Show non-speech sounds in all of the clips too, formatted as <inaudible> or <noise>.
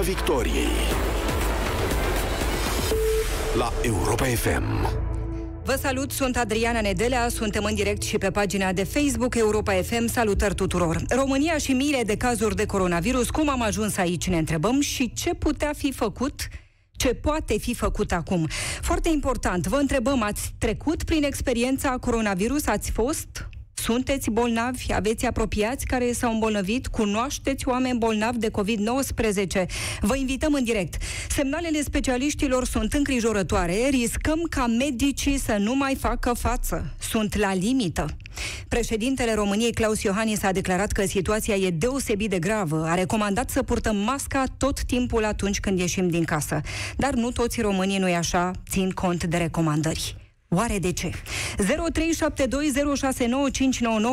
victoriei la Europa FM. Vă salut, sunt Adriana Nedelea, suntem în direct și pe pagina de Facebook Europa FM. Salutări tuturor! România și miile de cazuri de coronavirus, cum am ajuns aici, ne întrebăm și ce putea fi făcut ce poate fi făcut acum. Foarte important, vă întrebăm, ați trecut prin experiența coronavirus? Ați fost sunteți bolnavi? Aveți apropiați care s-au îmbolnăvit? Cunoașteți oameni bolnavi de COVID-19? Vă invităm în direct. Semnalele specialiștilor sunt îngrijorătoare. Riscăm ca medicii să nu mai facă față. Sunt la limită. Președintele României, Claus Iohannis, a declarat că situația e deosebit de gravă. A recomandat să purtăm masca tot timpul atunci când ieșim din casă. Dar nu toți românii, nu-i așa, țin cont de recomandări. Oare de ce? 0372069599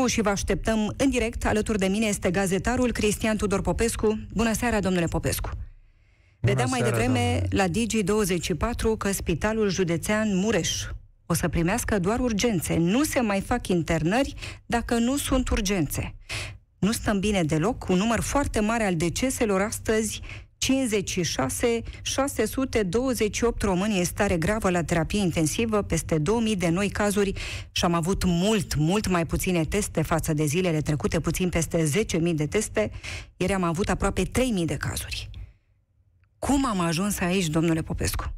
și vă așteptăm în direct. Alături de mine este gazetarul Cristian Tudor Popescu. Bună seara, domnule Popescu! Bună Vedeam mai devreme doamne. la Digi24 că Spitalul Județean Mureș o să primească doar urgențe. Nu se mai fac internări dacă nu sunt urgențe. Nu stăm bine deloc, un număr foarte mare al deceselor astăzi 56, 628 români în stare gravă la terapie intensivă, peste 2000 de noi cazuri și am avut mult, mult mai puține teste față de zilele trecute, puțin peste 10.000 de teste. Ieri am avut aproape 3.000 de cazuri. Cum am ajuns aici, domnule Popescu?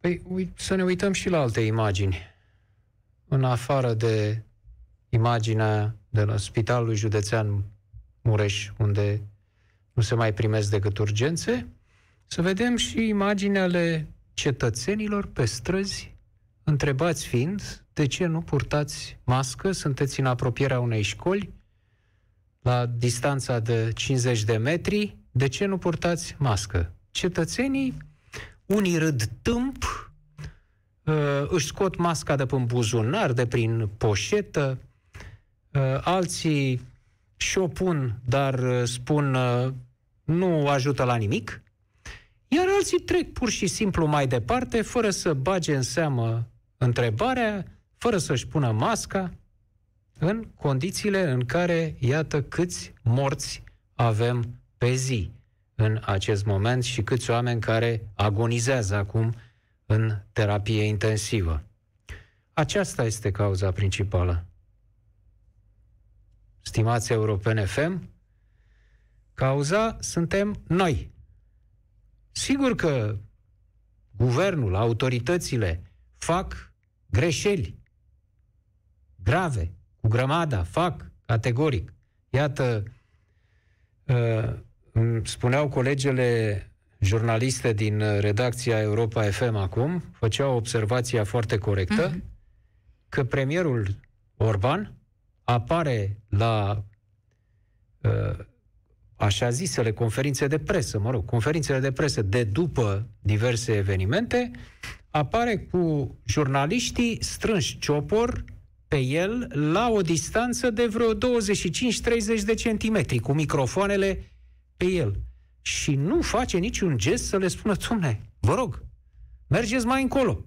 Păi, să ne uităm și la alte imagini. În afară de imaginea de la Spitalul Județean Mureș, unde nu se mai primesc decât urgențe, să vedem și imagini ale cetățenilor pe străzi, întrebați fiind de ce nu purtați mască, sunteți în apropierea unei școli, la distanța de 50 de metri, de ce nu purtați mască? Cetățenii, unii râd tâmp, uh, își scot masca de pe buzunar, de prin poșetă, uh, alții și o pun, dar uh, spun uh, nu ajută la nimic, iar alții trec pur și simplu mai departe, fără să bage în seamă întrebarea, fără să-și pună masca, în condițiile în care, iată, câți morți avem pe zi în acest moment și câți oameni care agonizează acum în terapie intensivă. Aceasta este cauza principală stimați europene FM, cauza suntem noi. Sigur că guvernul, autoritățile fac greșeli grave, cu grămada, fac categoric. Iată, uh, spuneau colegele jurnaliste din redacția Europa FM acum, făceau observația foarte corectă, mm-hmm. că premierul Orban apare la uh, așa zisele conferințe de presă, mă rog, conferințele de presă de după diverse evenimente, apare cu jurnaliștii strânși ciopor pe el la o distanță de vreo 25-30 de centimetri, cu microfoanele pe el. Și nu face niciun gest să le spună, domne, vă rog, mergeți mai încolo.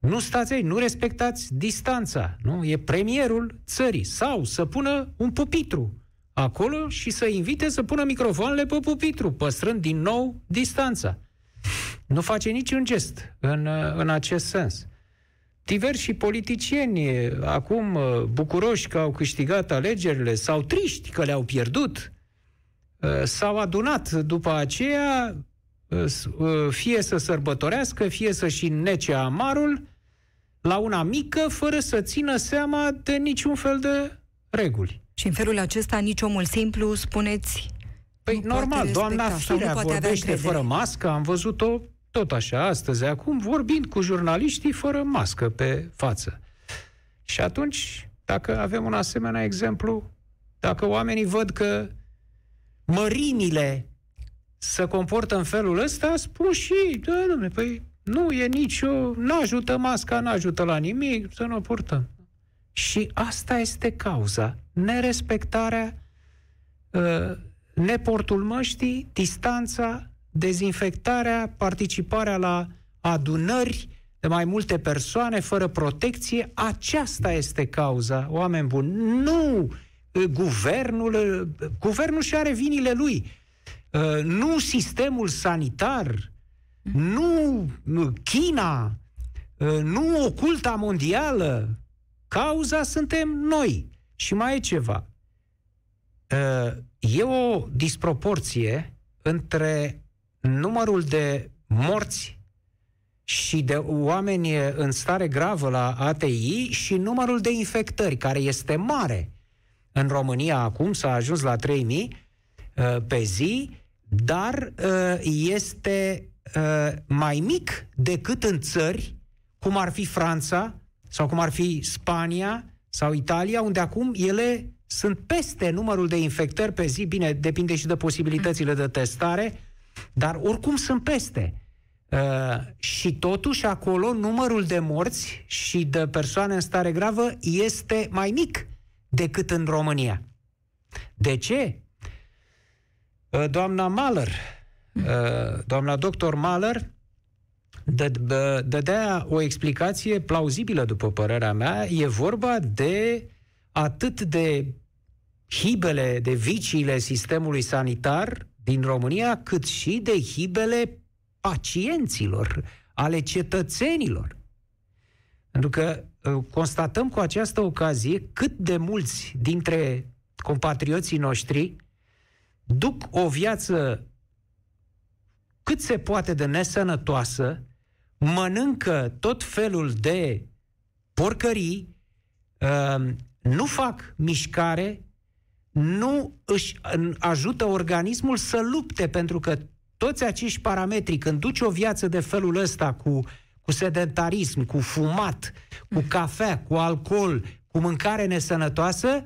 Nu stați aici, nu respectați distanța, nu? E premierul țării. Sau să pună un pupitru acolo și să invite să pună microfoanele pe pupitru, păstrând din nou distanța. Nu face niciun gest în, în acest sens. Diversi politicieni, acum bucuroși că au câștigat alegerile, sau triști că le-au pierdut, s-au adunat după aceea fie să sărbătorească, fie să-și nece amarul la una mică, fără să țină seama de niciun fel de reguli. Și în felul acesta, nici omul simplu, spuneți, Păi nu normal, doamna Firea vorbește fără mască, am văzut-o tot așa astăzi, acum vorbind cu jurnaliștii fără mască pe față. Și atunci, dacă avem un asemenea exemplu, dacă oamenii văd că mărimile se comportă în felul ăsta, spun și, da, domnule, păi nu e nicio... Nu ajută masca, nu ajută la nimic, să nu purtăm. Și asta este cauza. Nerespectarea, uh, neportul măștii, distanța, dezinfectarea, participarea la adunări de mai multe persoane fără protecție. Aceasta este cauza, oameni buni. Nu uh, guvernul, uh, guvernul și are vinile lui. Uh, nu sistemul sanitar, nu China, nu oculta mondială. Cauza suntem noi. Și mai e ceva. E o disproporție între numărul de morți și de oameni în stare gravă la ATI și numărul de infectări, care este mare. În România acum s-a ajuns la 3000 uh, pe zi, dar uh, este uh, mai mic decât în țări cum ar fi Franța sau cum ar fi Spania sau Italia, unde acum ele sunt peste numărul de infectări pe zi, bine, depinde și de posibilitățile de testare, dar oricum sunt peste. Uh, și totuși acolo numărul de morți și de persoane în stare gravă este mai mic decât în România. De ce? Uh, doamna Mahler, uh, doamna doctor Mahler, dădea o explicație plauzibilă, după părerea mea. E vorba de atât de hibele, de viciile sistemului sanitar din România, cât și de hibele pacienților, ale cetățenilor. Pentru că uh, constatăm cu această ocazie cât de mulți dintre compatrioții noștri duc o viață cât se poate de nesănătoasă, mănâncă tot felul de porcării, uh, nu fac mișcare, nu își ajută organismul să lupte, pentru că toți acești parametri, când duci o viață de felul ăsta cu, cu sedentarism, cu fumat, cu cafea, cu alcool, cu mâncare nesănătoasă,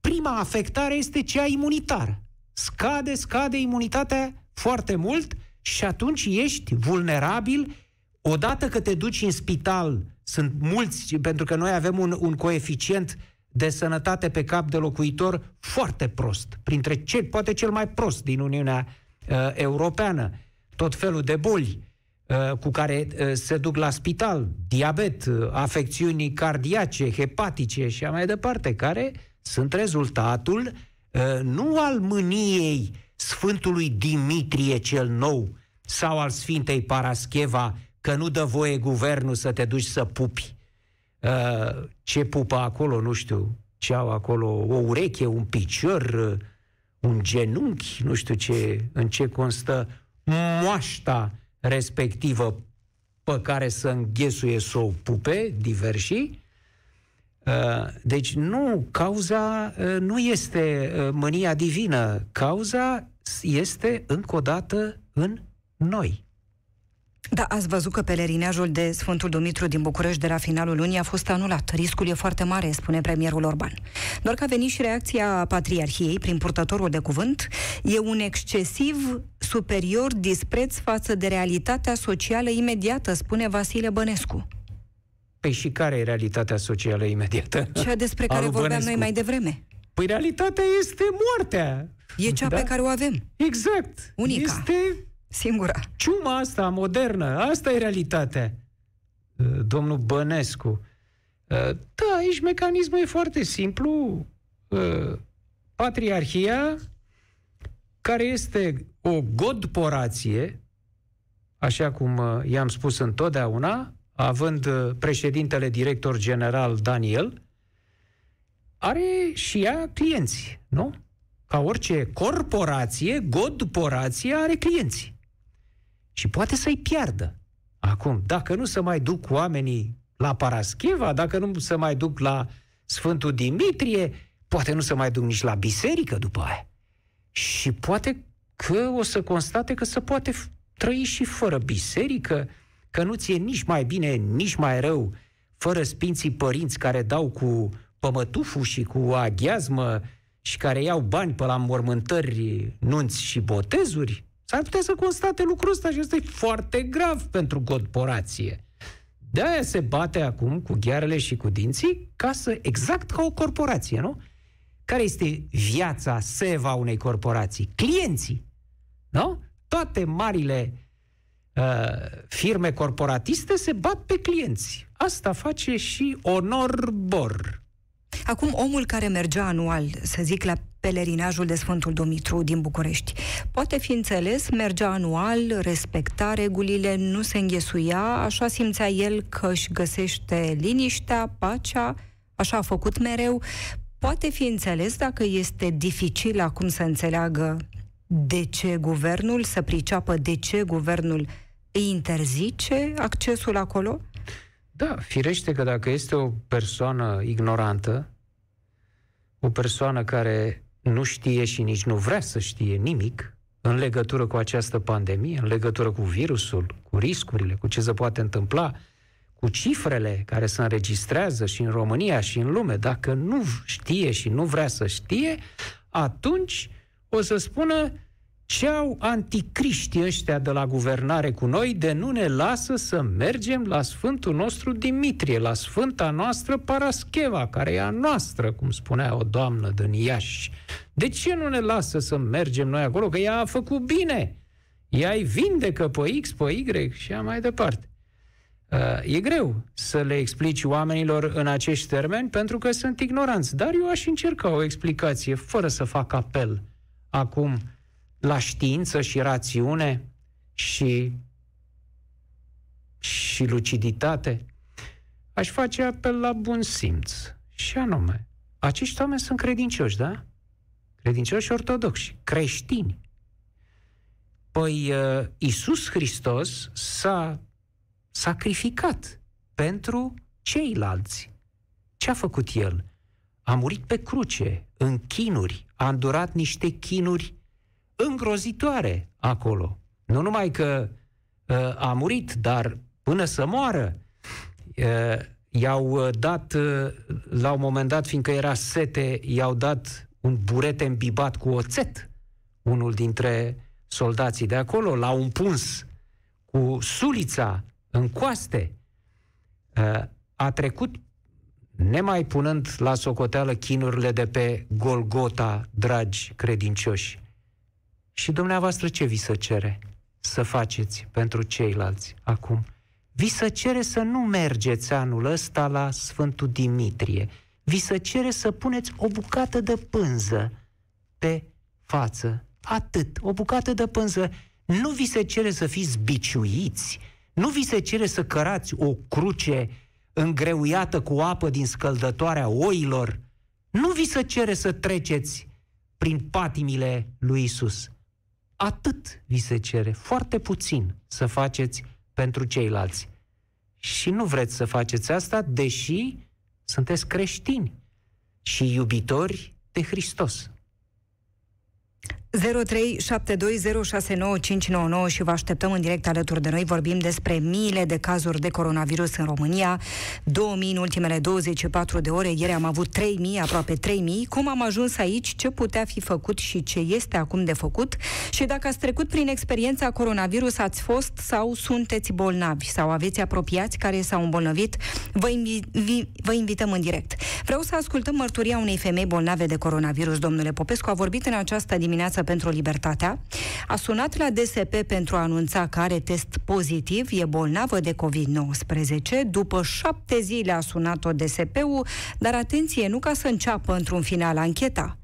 prima afectare este cea imunitară. Scade, scade imunitatea foarte mult și atunci ești vulnerabil. Odată că te duci în spital, sunt mulți, pentru că noi avem un, un coeficient de sănătate pe cap de locuitor foarte prost, printre cel, poate cel mai prost din Uniunea uh, europeană, tot felul de boli uh, cu care uh, se duc la spital, diabet, uh, afecțiuni cardiace, hepatice și mai departe, care sunt rezultatul uh, nu al mâniei Sfântului Dimitrie cel Nou sau al Sfintei Parascheva că nu dă voie guvernul să te duci să pupi. Uh, ce pupă acolo, nu știu, ce au acolo, o ureche, un picior, uh, un genunchi, nu știu ce, în ce constă moașta respectivă pe care să înghesuie să o pupe, diversi. Uh, deci nu, cauza uh, nu este uh, mânia divină, cauza este încă o dată în noi. Da, ați văzut că pelerinajul de Sfântul Dumitru din București de la finalul lunii a fost anulat. Riscul e foarte mare, spune premierul Orban. Doar că a venit și reacția Patriarhiei prin purtătorul de cuvânt. E un excesiv superior dispreț față de realitatea socială imediată, spune Vasile Bănescu. Păi și care e realitatea socială imediată? Cea despre care vorbeam Bănescu. noi mai devreme. Păi realitatea este moartea. E cea da? pe care o avem. Exact. Unica. Este Singura. Ciuma asta modernă, asta e realitatea. Uh, domnul Bănescu. Uh, da, aici mecanismul e foarte simplu. Uh, patriarhia, care este o godporație, așa cum i-am spus întotdeauna, având președintele director general Daniel, are și ea clienți, nu? Ca orice corporație, godporație are clienți și poate să-i piardă. Acum, dacă nu se mai duc oamenii la Parascheva, dacă nu se mai duc la Sfântul Dimitrie, poate nu se mai duc nici la biserică după aia. Și poate că o să constate că se poate trăi și fără biserică, că nu ți-e nici mai bine, nici mai rău, fără sfinții părinți care dau cu pămătuful și cu aghiazmă și care iau bani pe la mormântări, nunți și botezuri, S-ar putea să constate lucrul ăsta și ăsta e foarte grav pentru corporație. De-aia se bate acum cu ghearele și cu dinții ca să, exact ca o corporație, nu? Care este viața, seva unei corporații? Clienții. Nu? Toate marile uh, firme corporatiste se bat pe clienți. Asta face și Onor Bor. Acum, omul care mergea anual, să zic, la pelerinajul de Sfântul Dumitru din București. Poate fi înțeles, mergea anual, respecta regulile, nu se înghesuia, așa simțea el că își găsește liniștea, pacea, așa a făcut mereu. Poate fi înțeles dacă este dificil acum să înțeleagă de ce guvernul, să priceapă de ce guvernul îi interzice accesul acolo? Da, firește că dacă este o persoană ignorantă, o persoană care nu știe și nici nu vrea să știe nimic în legătură cu această pandemie, în legătură cu virusul, cu riscurile, cu ce se poate întâmpla, cu cifrele care se înregistrează și în România și în lume, dacă nu știe și nu vrea să știe, atunci o să spună ce au anticriștii ăștia de la guvernare cu noi de nu ne lasă să mergem la Sfântul nostru Dimitrie, la Sfânta noastră Parascheva, care e a noastră, cum spunea o doamnă din Iași. De ce nu ne lasă să mergem noi acolo? Că ea a făcut bine. Ea îi vindecă pe X, pe Y și a mai departe. Uh, e greu să le explici oamenilor în acești termeni pentru că sunt ignoranți, dar eu aș încerca o explicație fără să fac apel acum la știință și rațiune și, și luciditate, aș face apel la bun simț. Și anume, acești oameni sunt credincioși, da? Credincioși ortodoxi, creștini. Păi uh, Isus Hristos s-a sacrificat pentru ceilalți. Ce a făcut El? A murit pe cruce, în chinuri, a îndurat niște chinuri îngrozitoare acolo. Nu numai că uh, a murit, dar până să moară, uh, i-au uh, dat, uh, la un moment dat, fiindcă era sete, i-au dat un burete îmbibat cu oțet. Unul dintre soldații de acolo l-au împuns cu sulița în coaste. Uh, a trecut nemai punând la socoteală chinurile de pe Golgota, dragi credincioși. Și dumneavoastră ce vi se cere să faceți pentru ceilalți acum? Vi se cere să nu mergeți anul ăsta la Sfântul Dimitrie. Vi se cere să puneți o bucată de pânză pe față. Atât, o bucată de pânză. Nu vi se cere să fiți biciuiți. Nu vi se cere să cărați o cruce îngreuiată cu apă din scăldătoarea oilor. Nu vi se cere să treceți prin patimile lui Isus. Atât vi se cere, foarte puțin să faceți pentru ceilalți. Și nu vreți să faceți asta, deși sunteți creștini și iubitori de Hristos. 0372069599 și vă așteptăm în direct alături de noi. Vorbim despre miile de cazuri de coronavirus în România, 2000 în ultimele 24 de ore. Ieri am avut 3000, aproape 3000. Cum am ajuns aici, ce putea fi făcut și ce este acum de făcut și dacă ați trecut prin experiența coronavirus, ați fost sau sunteți bolnavi sau aveți apropiați care s-au îmbolnăvit, vă, invi- vă invităm în direct. Vreau să ascultăm mărturia unei femei bolnave de coronavirus. Domnule Popescu a vorbit în această dimineață pentru Libertatea, a sunat la DSP pentru a anunța că are test pozitiv, e bolnavă de COVID-19. După șapte zile a sunat-o DSP-ul, dar atenție, nu ca să înceapă într-un final ancheta,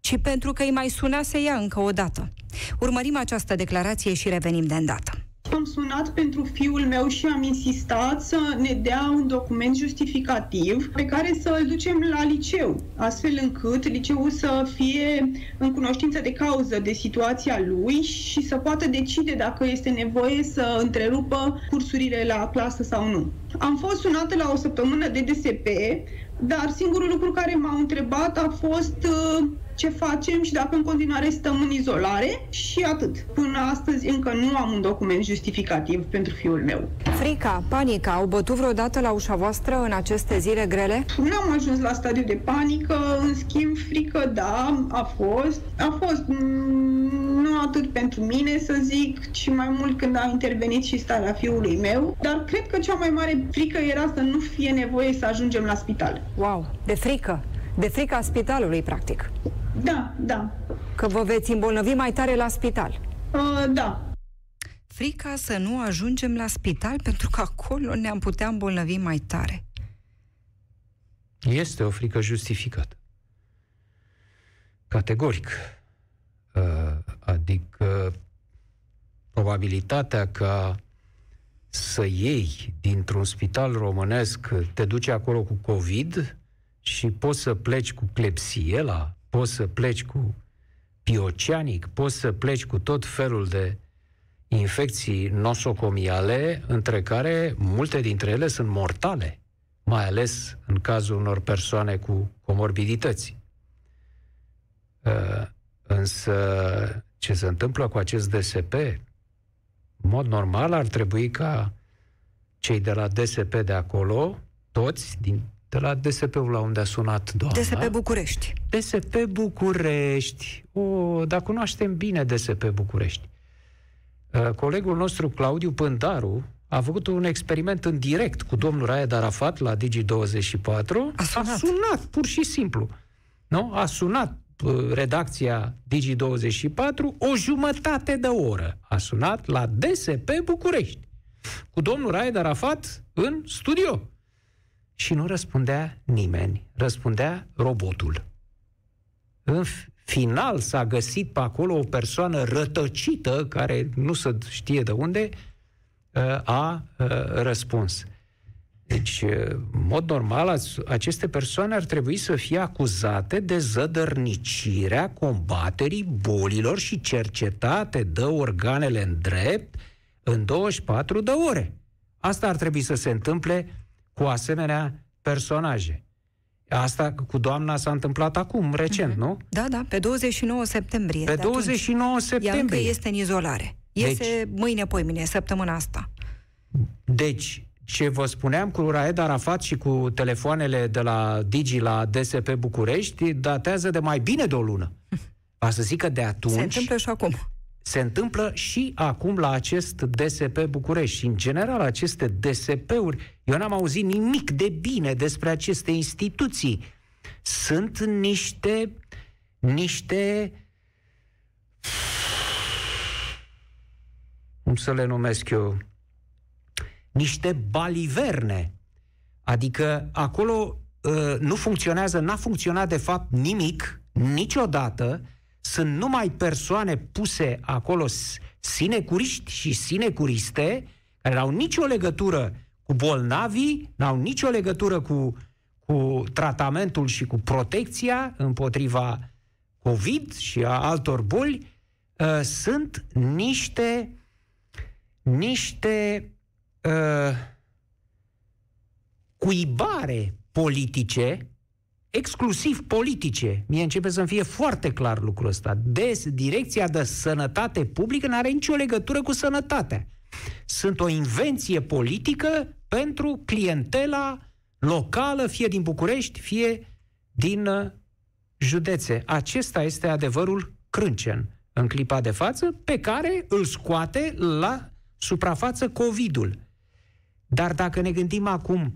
ci pentru că îi mai suna să ia încă o dată. Urmărim această declarație și revenim de îndată. Am sunat pentru fiul meu și am insistat să ne dea un document justificativ pe care să îl ducem la liceu, astfel încât liceul să fie în cunoștință de cauză de situația lui și să poată decide dacă este nevoie să întrerupă cursurile la clasă sau nu. Am fost sunată la o săptămână de DSP, dar singurul lucru care m-au întrebat a fost uh, ce facem și dacă în continuare stăm în izolare și atât. Până astăzi încă nu am un document justificativ pentru fiul meu. Frica, panica, au bătut vreodată la ușa voastră în aceste zile grele? Nu am ajuns la stadiu de panică, în schimb frică, da, a fost. A fost mm, nu atât pentru mine, să zic, ci mai mult când a intervenit și starea fiului meu. Dar cred că cea mai mare frică era să nu fie nevoie să ajungem la spital. Wow, de frică! De frica spitalului, practic. Da, da. Că vă veți îmbolnăvi mai tare la spital. Uh, da. Frica să nu ajungem la spital pentru că acolo ne-am putea îmbolnăvi mai tare. Este o frică justificată. Categoric. Uh, adică probabilitatea ca să iei dintr-un spital românesc, te duci acolo cu COVID și poți să pleci cu clepsiela, poți să pleci cu pioceanic, poți să pleci cu tot felul de infecții nosocomiale, între care multe dintre ele sunt mortale, mai ales în cazul unor persoane cu comorbidități. Uh, însă, ce se întâmplă cu acest DSP, în mod normal ar trebui ca cei de la DSP de acolo, toți, din, de la DSP-ul la unde a sunat doamna... DSP București. DSP București. O, dar cunoaștem bine DSP București. Uh, colegul nostru, Claudiu Pândaru, a făcut un experiment în direct cu domnul Raed Arafat la Digi24. A sunat. a sunat, pur și simplu. Nu? A sunat uh, redacția Digi24 o jumătate de oră. A sunat la DSP București cu domnul Raed Arafat în studio. Și nu răspundea nimeni. Răspundea robotul. În final s-a găsit pe acolo o persoană rătăcită, care nu se știe de unde, uh, a uh, răspuns. Deci, uh, în mod normal, aceste persoane ar trebui să fie acuzate de zădărnicirea combaterii bolilor și cercetate de organele în drept în 24 de ore. Asta ar trebui să se întâmple cu asemenea personaje. Asta cu doamna s-a întâmplat acum, recent, uh-huh. nu? Da, da, pe 29 septembrie. Pe 29 atunci. septembrie. Ea este în izolare. Iese deci, mâine, poimine, săptămâna asta. Deci, ce vă spuneam cu Raed Arafat și cu telefoanele de la Digi la DSP București datează de mai bine de o lună. <laughs> Va să zic că de atunci... Se întâmplă și acum se întâmplă și acum la acest DSP București. Și, în general, aceste DSP-uri, eu n-am auzit nimic de bine despre aceste instituții. Sunt niște, niște, cum să le numesc eu, niște baliverne. Adică acolo uh, nu funcționează, n-a funcționat de fapt nimic, niciodată, sunt numai persoane puse acolo sinecuriști și sinecuriste, care n-au nicio legătură cu bolnavii, n-au nicio legătură cu, cu tratamentul și cu protecția împotriva COVID și a altor boli, uh, sunt niște niște uh, cuibare politice exclusiv politice. Mie începe să-mi fie foarte clar lucrul ăsta. Des, direcția de sănătate publică nu are nicio legătură cu sănătatea. Sunt o invenție politică pentru clientela locală, fie din București, fie din uh, județe. Acesta este adevărul crâncen în clipa de față, pe care îl scoate la suprafață COVID-ul. Dar dacă ne gândim acum,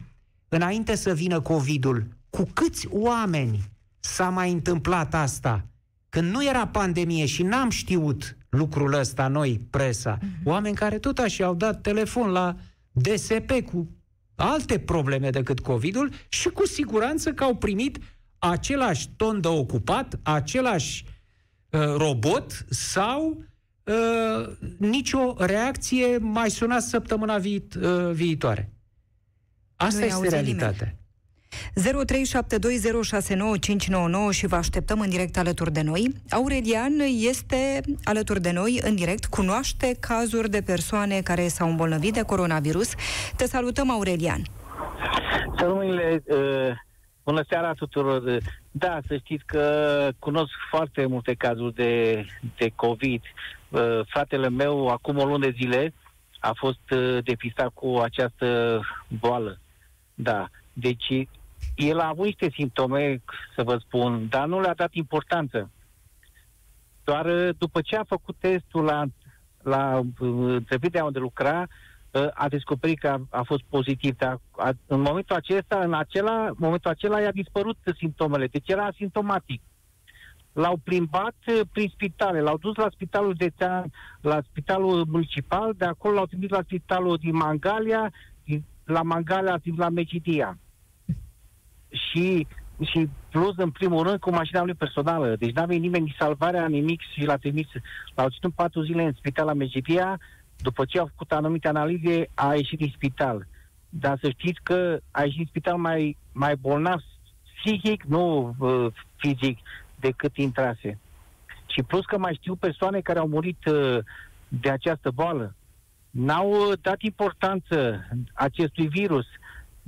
înainte să vină COVID-ul, cu câți oameni s-a mai întâmplat asta? Când nu era pandemie și n-am știut lucrul ăsta noi, presa, uh-huh. oameni care tot așa au dat telefon la DSP cu alte probleme decât COVID-ul și cu siguranță că au primit același ton de ocupat, același uh, robot sau uh, nicio reacție mai sunat săptămâna vi- uh, viitoare. Asta nu este realitatea. Nimeni. 0372069599 și vă așteptăm în direct alături de noi. Aurelian este alături de noi în direct, cunoaște cazuri de persoane care s-au îmbolnăvit de coronavirus. Te salutăm, Aurelian! Sărmâinile, uh, bună seara tuturor! Da, să știți că cunosc foarte multe cazuri de, de COVID. Uh, fratele meu, acum o lună de zile, a fost uh, depistat cu această boală. Da. Deci el a avut niște simptome, să vă spun, dar nu le-a dat importanță. Doar uh, după ce a făcut testul la, la uh, întreprinderea unde lucra, uh, a descoperit că a, a fost pozitiv. Dar a, în momentul acesta, în acela, momentul acela i-a dispărut simptomele, deci era asimptomatic. L-au plimbat prin spitale, l-au dus la spitalul de Tean, la spitalul municipal, de acolo l-au trimis la spitalul din Mangalia, din, la Mangalia, din la Megidia și, și plus, în primul rând, cu mașina lui personală. Deci n-a venit nimeni salvarea, nimic și l-a trimis. L-au ținut patru zile în spital la Megipia, după ce au făcut anumite analize, a ieșit din spital. Dar să știți că a ieșit din spital mai, mai bolnav psihic, nu uh, fizic, decât intrase. Și plus că mai știu persoane care au murit uh, de această boală. N-au uh, dat importanță acestui virus.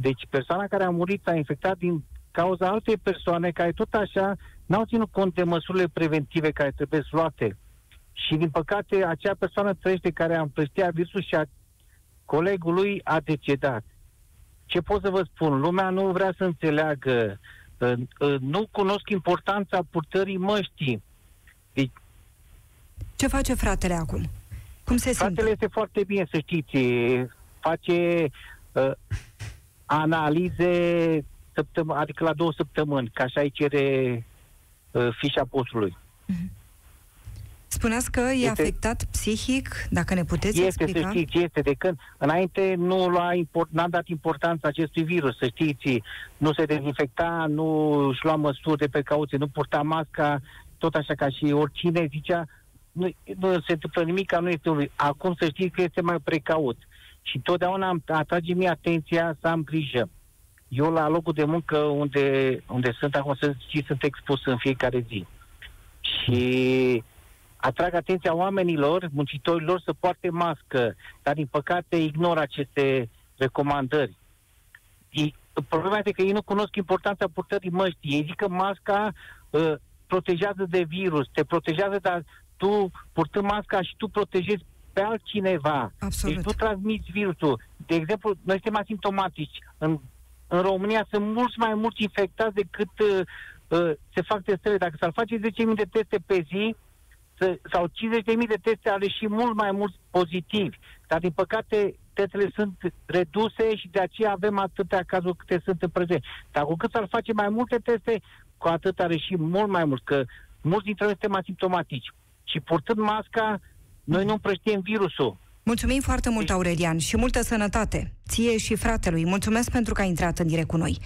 Deci persoana care a murit a infectat din cauza altei persoane care tot așa n-au ținut cont de măsurile preventive care trebuie luate. Și din păcate acea persoană trăiește care a împrăștiat virusul și a colegului a decedat. Ce pot să vă spun? Lumea nu vrea să înțeleagă. Nu cunosc importanța purtării măștii. Deci, Ce face fratele acum? Cum se fratele simte? este foarte bine, să știți. Face uh, analize săptămâ- adică la două săptămâni, ca așa îi cere uh, fișa postului. Mhm. Spuneați că e Este- afectat psihic, dacă ne puteți Este, explica? să știți, este de când. Înainte nu lua import, n-a dat importanță acestui virus, să știți. Nu se dezinfecta, nu își lua măsuri de precauție, nu purta masca, tot așa ca și oricine zicea, nu, nu se întâmplă nimic, nu este unui. Acum să știți că este mai precaut. Și totdeauna am, atrage mie atenția să am grijă. Eu la locul de muncă unde, unde sunt acum, să și sunt expus în fiecare zi. Și atrag atenția oamenilor, muncitorilor, să poarte mască, dar din păcate ignor aceste recomandări. Ei, problema este că ei nu cunosc importanța purtării măștii. Ei zic că masca uh, protejează de virus, te protejează, dar tu, purtând masca și tu protejezi pe altcineva. Absolut. Deci tu transmiți virusul. De exemplu, noi suntem asimptomatici. În, în România sunt mulți mai mulți infectați decât uh, uh, se fac testele. Dacă s-ar face 10.000 de teste pe zi, să, sau 50.000 de teste ale și mult mai mulți pozitivi. Dar, din păcate, testele sunt reduse și de aceea avem atâtea cazuri câte sunt în prezent. Dar cu cât s-ar face mai multe teste, cu atât are și mult mai mult, că mulți dintre noi suntem asimptomatici. Și purtând masca, noi nu împrăștiem virusul. Mulțumim foarte Deci- mult, Aurelian, și multă sănătate. Ție și fratelui. Mulțumesc pentru că ai intrat în direct cu noi.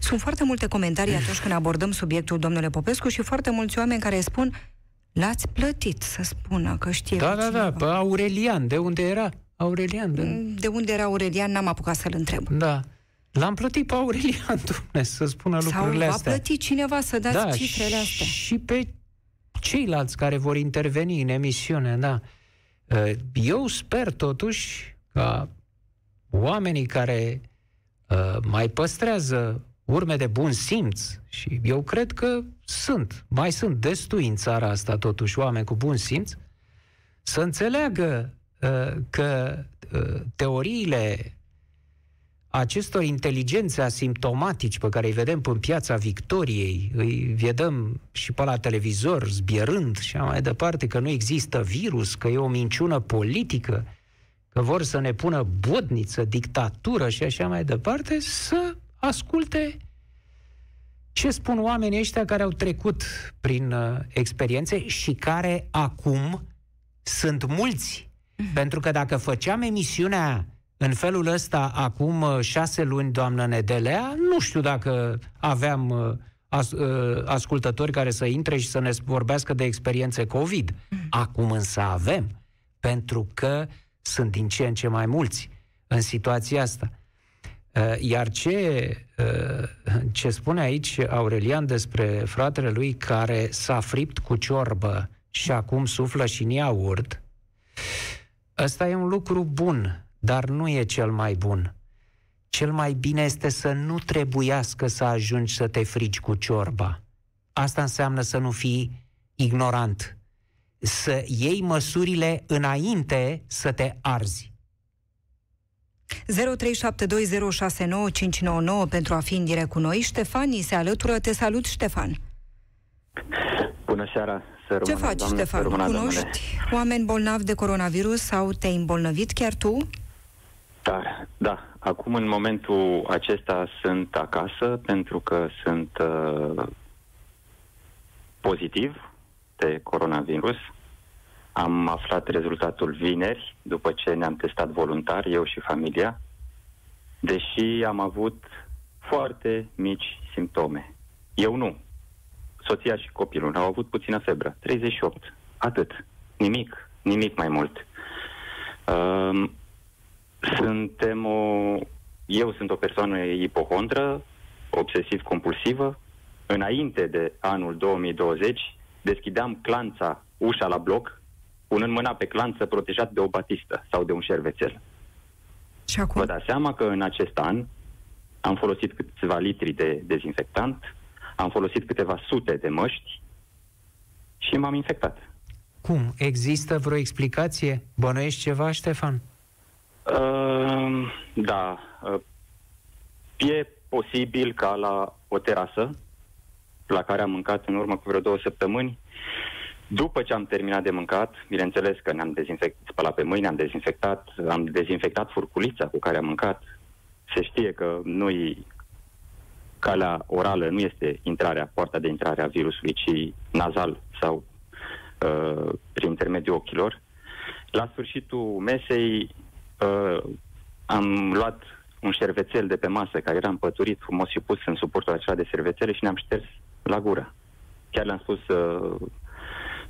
Sunt foarte multe comentarii atunci când abordăm subiectul, domnule Popescu, și foarte mulți oameni care spun l-ați plătit să spună că știe Da, pe da, da, cineva. pe Aurelian, de unde era? Aurelian, de... De unde era Aurelian, n-am apucat să-l întreb. Da. L-am plătit pe Aurelian, <laughs> domne, să spună Sau lucrurile va astea. plăti cineva să dați da, cifrele astea. și pe ceilalți care vor interveni în emisiune, da. Uh, Eu sper totuși ca oamenii care uh, mai păstrează urme de bun simț și eu cred că sunt, mai sunt destui în țara asta totuși oameni cu bun simț, să înțeleagă uh, că uh, teoriile acestor inteligențe asimptomatici pe care îi vedem pe piața Victoriei, îi vedem și pe la televizor zbierând și așa mai departe, că nu există virus, că e o minciună politică, că vor să ne pună bodniță, dictatură și așa mai departe, să asculte ce spun oamenii ăștia care au trecut prin uh, experiențe și care acum sunt mulți. Pentru că dacă făceam emisiunea în felul ăsta acum uh, șase luni, doamnă Nedelea, nu știu dacă aveam uh, as, uh, ascultători care să intre și să ne vorbească de experiențe COVID. Acum însă avem, pentru că sunt din ce în ce mai mulți în situația asta. Uh, Iar ce, uh, ce spune aici Aurelian despre fratele lui care s-a fript cu ciorbă și acum suflă și în iaurt, ăsta e un lucru bun, dar nu e cel mai bun. Cel mai bine este să nu trebuiască să ajungi să te frici cu ciorba. Asta înseamnă să nu fii ignorant. Să iei măsurile înainte să te arzi. 0372069599 pentru a fi în direct cu noi. Ștefan ni se alătură. Te salut, Ștefan. Bună seara, să Ce rămână, faci, doamne, să Ștefan? rămână, Cunoști domnule. oameni bolnavi de coronavirus sau te-ai îmbolnăvit chiar tu? Da, da. Acum, în momentul acesta, sunt acasă pentru că sunt uh, pozitiv de coronavirus. Am aflat rezultatul vineri, după ce ne-am testat voluntar, eu și familia. Deși am avut foarte mici simptome. Eu nu. Soția și copilul au avut puțină febră. 38. Atât. Nimic. Nimic mai mult. Um, suntem o... Eu sunt o persoană ipohondră, obsesiv-compulsivă. Înainte de anul 2020, deschideam clanța, ușa la bloc, punând mâna pe clanță protejat de o batistă sau de un șervețel. Și acum? Vă dați seama că în acest an am folosit câțiva litri de dezinfectant, am folosit câteva sute de măști și m-am infectat. Cum? Există vreo explicație? Bănuiești ceva, Ștefan? Uh, da. Uh, e posibil ca la o terasă la care am mâncat în urmă cu vreo două săptămâni, după ce am terminat de mâncat, bineînțeles că ne-am dezinfectat, spălat pe mâini, am dezinfectat, am dezinfectat furculița cu care am mâncat. Se știe că nu calea orală nu este intrarea, poarta de intrare a virusului, ci nazal sau uh, prin intermediul ochilor. La sfârșitul mesei uh, am luat un șervețel de pe masă care era împăturit frumos și pus în suportul acela de șervețele și ne-am șters la gură. Chiar le-am spus uh,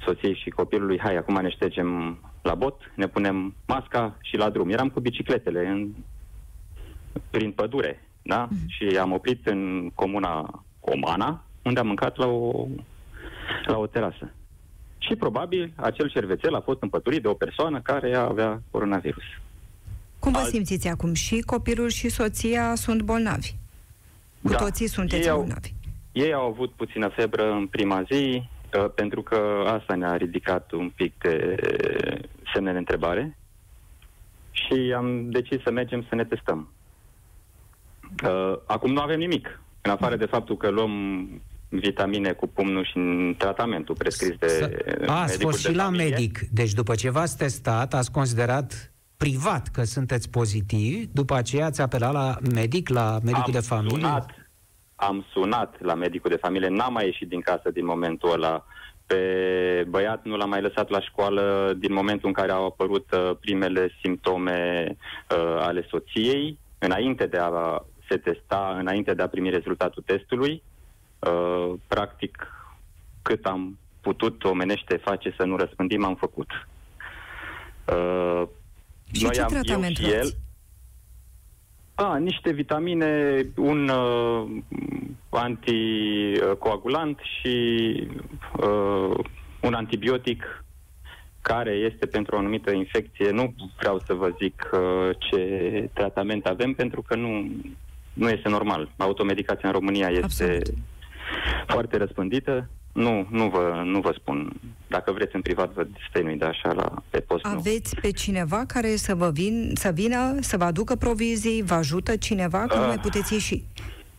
soției și copilului, hai, acum ne ștergem la bot, ne punem masca și la drum. Eram cu bicicletele în, prin pădure, da? Mm. Și am oprit în comuna Comana, unde am mâncat la o, la o terasă. Și probabil acel șervețel a fost împăturit de o persoană care avea coronavirus. Cum vă Alt... simțiți acum? Și copilul și soția sunt bolnavi. Cu da, toții sunteți ei bolnavi. Au, ei au avut puțină febră în prima zi, uh, pentru că asta ne-a ridicat un pic de semne de întrebare și am decis să mergem să ne testăm. Uh, acum nu avem nimic, în afară de faptul că luăm vitamine cu pumnul și în tratamentul prescris de A, ați fost și la familie. medic. Deci după ce v-ați testat, ați considerat privat că sunteți pozitivi, după aceea ați apelat la medic, la medicul am de familie? Sunat, am sunat la medicul de familie, n-am mai ieșit din casă din momentul ăla. Pe băiat nu l-am mai lăsat la școală din momentul în care au apărut uh, primele simptome uh, ale soției, înainte de a se testa, înainte de a primi rezultatul testului. Uh, practic, cât am putut omenește face să nu răspândim, am făcut. Uh, și noi ce am, tratament eu și el, a, niște vitamine, un uh, anticoagulant și uh, un antibiotic care este pentru o anumită infecție. Nu vreau să vă zic uh, ce tratament avem, pentru că nu, nu este normal. Automedicația în România este Absolut. foarte răspândită. Nu, nu vă, nu vă spun. Dacă vreți în privat, vă stăinui de așa la, pe post. Aveți nu. pe cineva care să vă vin, să vină, să vă aducă provizii? Vă ajută cineva? Că uh, nu mai puteți ieși.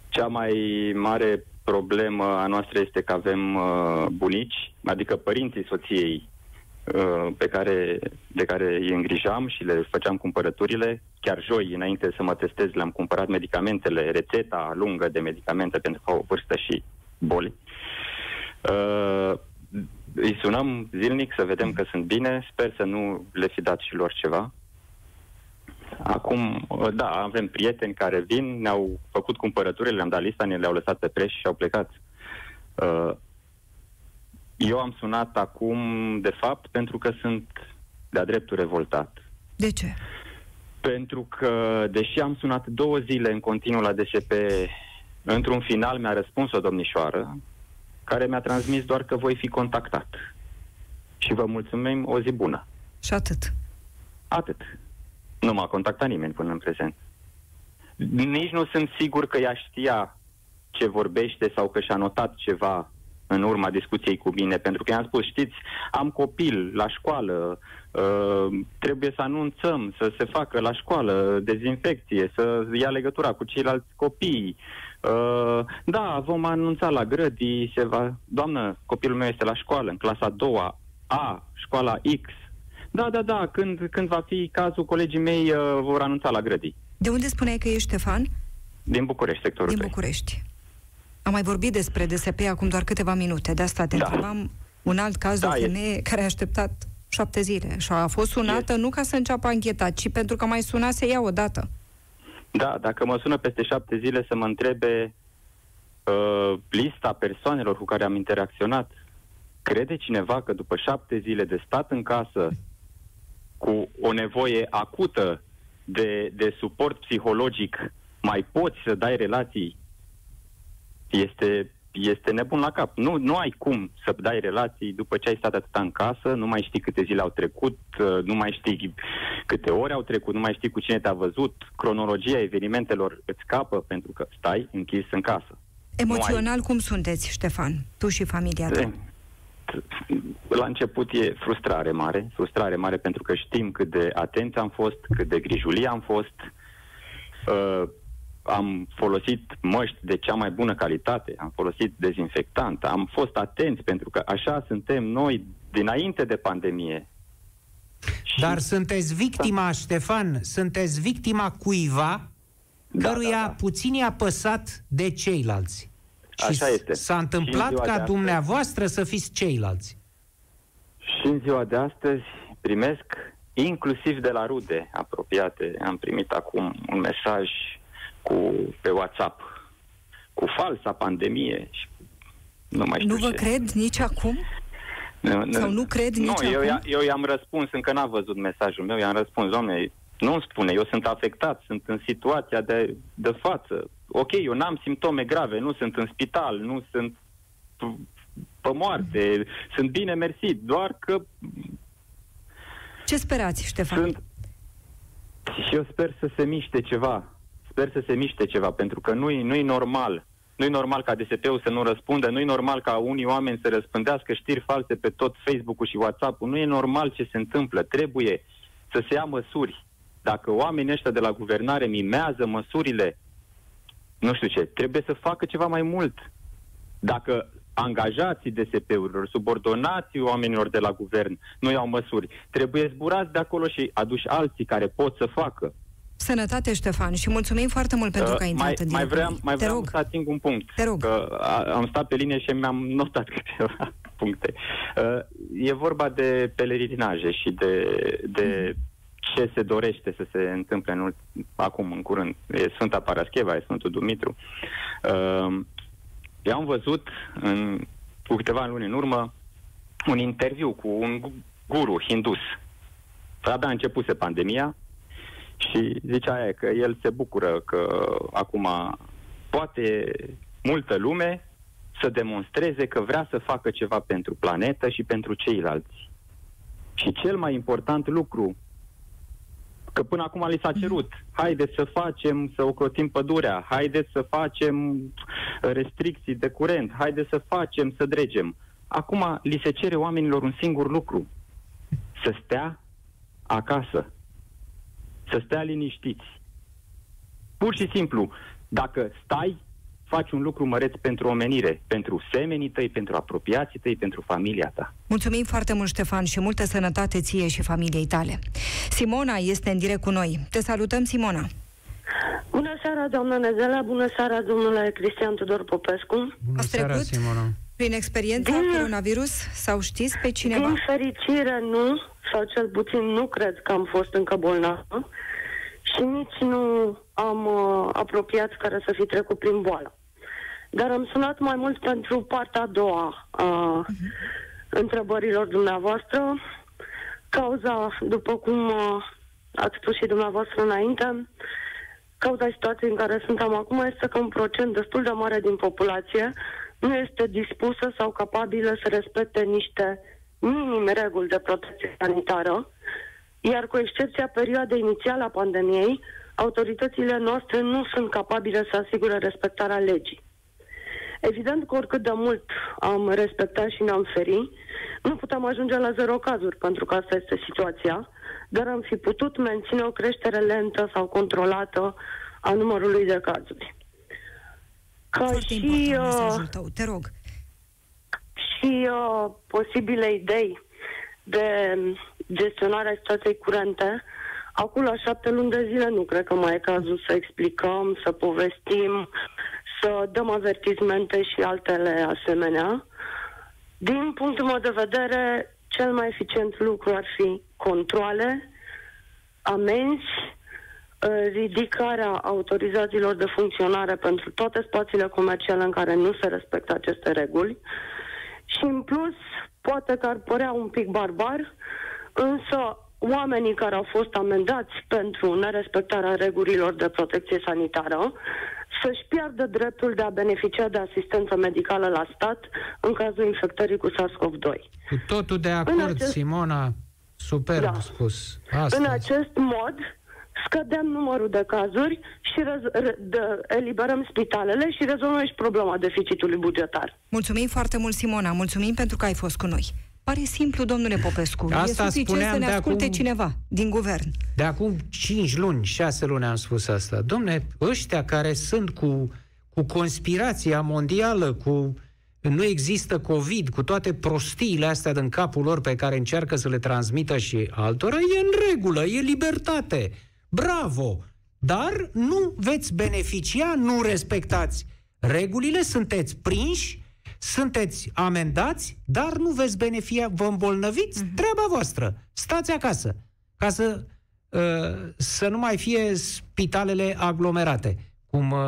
Cea mai mare problemă a noastră este că avem uh, bunici, adică părinții soției uh, pe care, de care îi îngrijam și le făceam cumpărăturile. Chiar joi, înainte să mă testez, le-am cumpărat medicamentele, rețeta lungă de medicamente pentru că au o vârstă și boli. Uh, îi sunăm zilnic să vedem că sunt bine, sper să nu le fi dat și lor ceva. Acum, uh, da, avem prieteni care vin, ne-au făcut cumpărăturile, le-am dat lista, ne le-au lăsat pe preș și au plecat. Uh, eu am sunat acum, de fapt, pentru că sunt de-a dreptul revoltat. De ce? Pentru că, deși am sunat două zile în continuu la DSP, într-un final mi-a răspuns o domnișoară, care mi-a transmis doar că voi fi contactat. Și vă mulțumim, o zi bună. Și atât. Atât. Nu m-a contactat nimeni până în prezent. Nici nu sunt sigur că ea știa ce vorbește sau că și-a notat ceva în urma discuției cu mine, pentru că i-am spus, știți, am copil la școală, uh, trebuie să anunțăm, să se facă la școală dezinfecție, să ia legătura cu ceilalți copii, Uh, da, vom anunța la grădii, se va... Doamnă, copilul meu este la școală, în clasa a doua, A, școala X. Da, da, da, când, când va fi cazul, colegii mei uh, vor anunța la grădii. De unde spuneai că ești, Ștefan? Din București, sectorul Din 3. București. Am mai vorbit despre DSP acum doar câteva minute, de asta te da. întrebam un alt caz da, de o femeie e... care a așteptat șapte zile și a fost sunată e... nu ca să înceapă ancheta, ci pentru că mai suna să ia o dată. Da, dacă mă sună peste șapte zile să mă întrebe uh, lista persoanelor cu care am interacționat, crede cineva că după șapte zile de stat în casă cu o nevoie acută de, de suport psihologic, mai poți să dai relații? Este este nebun la cap. Nu, nu ai cum să dai relații după ce ai stat atâta în casă, nu mai știi câte zile au trecut, uh, nu mai știi câte ore au trecut, nu mai știi cu cine te-a văzut, cronologia evenimentelor îți scapă pentru că stai închis în casă. Emoțional ai... cum sunteți, Ștefan? Tu și familia ta? La început e frustrare mare, frustrare mare pentru că știm cât de atenți am fost, cât de grijulie am fost. Uh, am folosit măști de cea mai bună calitate, am folosit dezinfectant, am fost atenți pentru că așa suntem noi dinainte de pandemie. Dar și... sunteți victima, da. Ștefan, sunteți victima cuiva da, căruia da, da. puțin i-a păsat de ceilalți. Așa și este. s-a întâmplat ca dumneavoastră să fiți ceilalți. Și în ziua de astăzi primesc, inclusiv de la rude apropiate, am primit acum un mesaj cu, pe WhatsApp cu falsa pandemie și nu mai știu Nu vă ce. cred nici acum? Nu, nu, Sau nu cred nici nu, acum? Eu, eu i-am răspuns, încă n-a văzut mesajul meu, i-am răspuns, doamne, nu spune, eu sunt afectat, sunt în situația de, de față. Ok, eu n-am simptome grave, nu sunt în spital, nu sunt pe moarte, sunt bine mersi, doar că... Ce sperați, Ștefan? Sunt... Și eu sper să se miște ceva sper să se miște ceva, pentru că nu e, nu e normal. Nu e normal ca DSP-ul să nu răspundă, nu e normal ca unii oameni să răspândească știri false pe tot Facebook-ul și WhatsApp-ul. Nu e normal ce se întâmplă. Trebuie să se ia măsuri. Dacă oamenii ăștia de la guvernare mimează măsurile, nu știu ce, trebuie să facă ceva mai mult. Dacă angajații DSP-urilor, subordonații oamenilor de la guvern nu iau măsuri, trebuie zburați de acolo și aduși alții care pot să facă. Sănătate, Ștefan, și mulțumim foarte mult pentru uh, că ai intrat mai, în mai vreau, mai vreau rog. să ating un punct. Te rog. Că am stat pe linie și mi-am notat <laughs> câteva puncte. Uh, e vorba de pelerinaje și de, de ce se dorește să se întâmple în, acum, în curând. E Sfânta Parascheva, e Sfântul Dumitru. Uh, eu am văzut în, cu câteva luni în urmă un interviu cu un guru hindus. Abia a începuse pandemia, și zicea aia că el se bucură că acum poate multă lume să demonstreze că vrea să facă ceva pentru planetă și pentru ceilalți. Și cel mai important lucru, că până acum li s-a cerut, haideți să facem, să ocrotim pădurea, haideți să facem restricții de curent, haideți să facem, să dregem. Acum li se cere oamenilor un singur lucru, să stea acasă să stea liniștiți. Pur și simplu, dacă stai, faci un lucru măreț pentru omenire, pentru semenii tăi, pentru apropiații tăi, pentru familia ta. Mulțumim foarte mult, Ștefan, și multă sănătate ție și familiei tale. Simona este în direct cu noi. Te salutăm, Simona. Bună seara, doamnă Nezela, bună seara, domnule Cristian Tudor Popescu. Bună Ați seara, trecut Simona. prin experiența din, coronavirus sau știți pe cineva? Din fericire nu, sau cel puțin nu cred că am fost încă bolnavă și nici nu am uh, apropiat care să fi trecut prin boală. Dar am sunat mai mult pentru partea a doua a uh-huh. întrebărilor dumneavoastră. Cauza, după cum uh, ați spus și dumneavoastră înainte, cauza situației în care suntem acum este că un procent destul de mare din populație nu este dispusă sau capabilă să respecte niște minime reguli de protecție sanitară, iar cu excepția perioadei inițiale a pandemiei, autoritățile noastre nu sunt capabile să asigure respectarea legii. Evident că oricât de mult am respectat și ne-am feri, nu putem ajunge la zero cazuri, pentru că asta este situația, dar am fi putut menține o creștere lentă sau controlată a numărului de cazuri. Ca Foarte și, uh, tău, te rog. Și uh, posibile idei de gestionarea situației curente. Acum, la șapte luni de zile, nu cred că mai e cazul să explicăm, să povestim, să dăm avertizmente și altele asemenea. Din punctul meu de vedere, cel mai eficient lucru ar fi controle, amenzi, ridicarea autorizațiilor de funcționare pentru toate spațiile comerciale în care nu se respectă aceste reguli și în plus poate că ar părea un pic barbar, însă oamenii care au fost amendați pentru nerespectarea regulilor de protecție sanitară să-și piardă dreptul de a beneficia de asistență medicală la stat în cazul infectării cu SARS-CoV-2. Cu totul de acord, acest... Simona. Superb da. spus. Astăzi. În acest mod, scădem numărul de cazuri și rez- re- de, eliberăm spitalele și rezolvăm și problema deficitului bugetar. Mulțumim foarte mult, Simona. Mulțumim pentru că ai fost cu noi. Pare simplu, domnule Popescu. Asta e suficient să ne asculte acum, cineva din guvern. De acum 5 luni, 6 luni am spus asta. Domne, ăștia care sunt cu, cu conspirația mondială, cu nu există COVID, cu toate prostiile astea din capul lor pe care încearcă să le transmită și altora, e în regulă, e libertate. Bravo! Dar nu veți beneficia, nu respectați regulile, sunteți prinși sunteți amendați, dar nu veți beneficia, vă îmbolnăviți, uh-huh. treaba voastră. Stați acasă, ca să, uh, să nu mai fie spitalele aglomerate, cum, uh,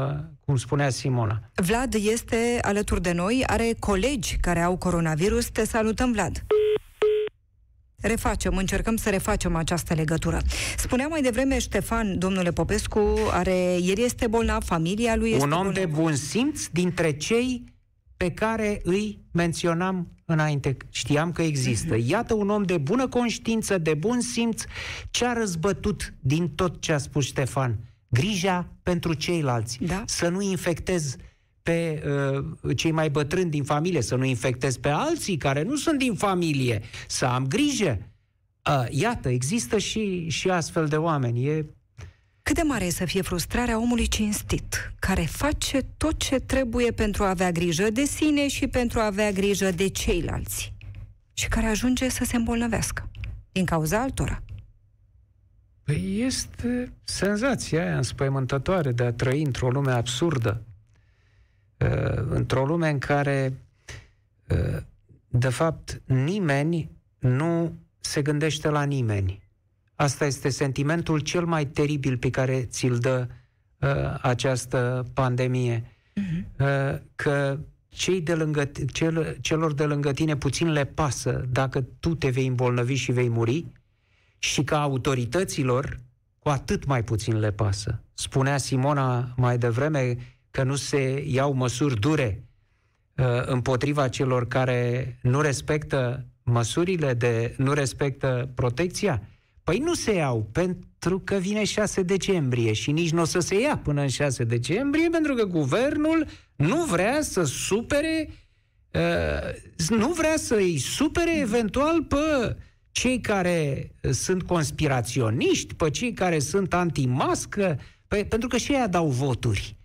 cum spunea Simona. Vlad este alături de noi, are colegi care au coronavirus. Te salutăm, Vlad! Refacem, încercăm să refacem această legătură. Spunea mai devreme Ștefan, domnule Popescu, are, el este bolnav, familia lui este Un om bolnav. de bun simț dintre cei pe care îi menționam înainte, știam că există. Mhm. Iată un om de bună conștiință, de bun simț, ce a răzbătut din tot ce a spus Ștefan. Grija pentru ceilalți. Da. Să nu infectez pe uh, cei mai bătrâni din familie, să nu infectez pe alții care nu sunt din familie, să am grijă. Uh, iată, există și, și astfel de oameni. E cât de mare e să fie frustrarea omului cinstit, care face tot ce trebuie pentru a avea grijă de sine și pentru a avea grijă de ceilalți și care ajunge să se îmbolnăvească din cauza altora? Păi este senzația aia înspăimântătoare de a trăi într-o lume absurdă, uh, într-o lume în care, uh, de fapt, nimeni nu se gândește la nimeni. Asta este sentimentul cel mai teribil pe care ți-l dă uh, această pandemie. Uh-huh. Uh, că cei de lângă, cel, celor de lângă tine puțin le pasă dacă tu te vei îmbolnăvi și vei muri și că autorităților cu atât mai puțin le pasă. Spunea Simona mai devreme că nu se iau măsuri dure uh, împotriva celor care nu respectă măsurile de nu respectă protecția. Păi nu se iau, pentru că vine 6 decembrie și nici nu o să se ia până în 6 decembrie, pentru că guvernul nu vrea să supere, uh, nu vrea să îi supere eventual pe cei care sunt conspiraționiști, pe cei care sunt anti-mască, pe, pentru că și ei dau voturi.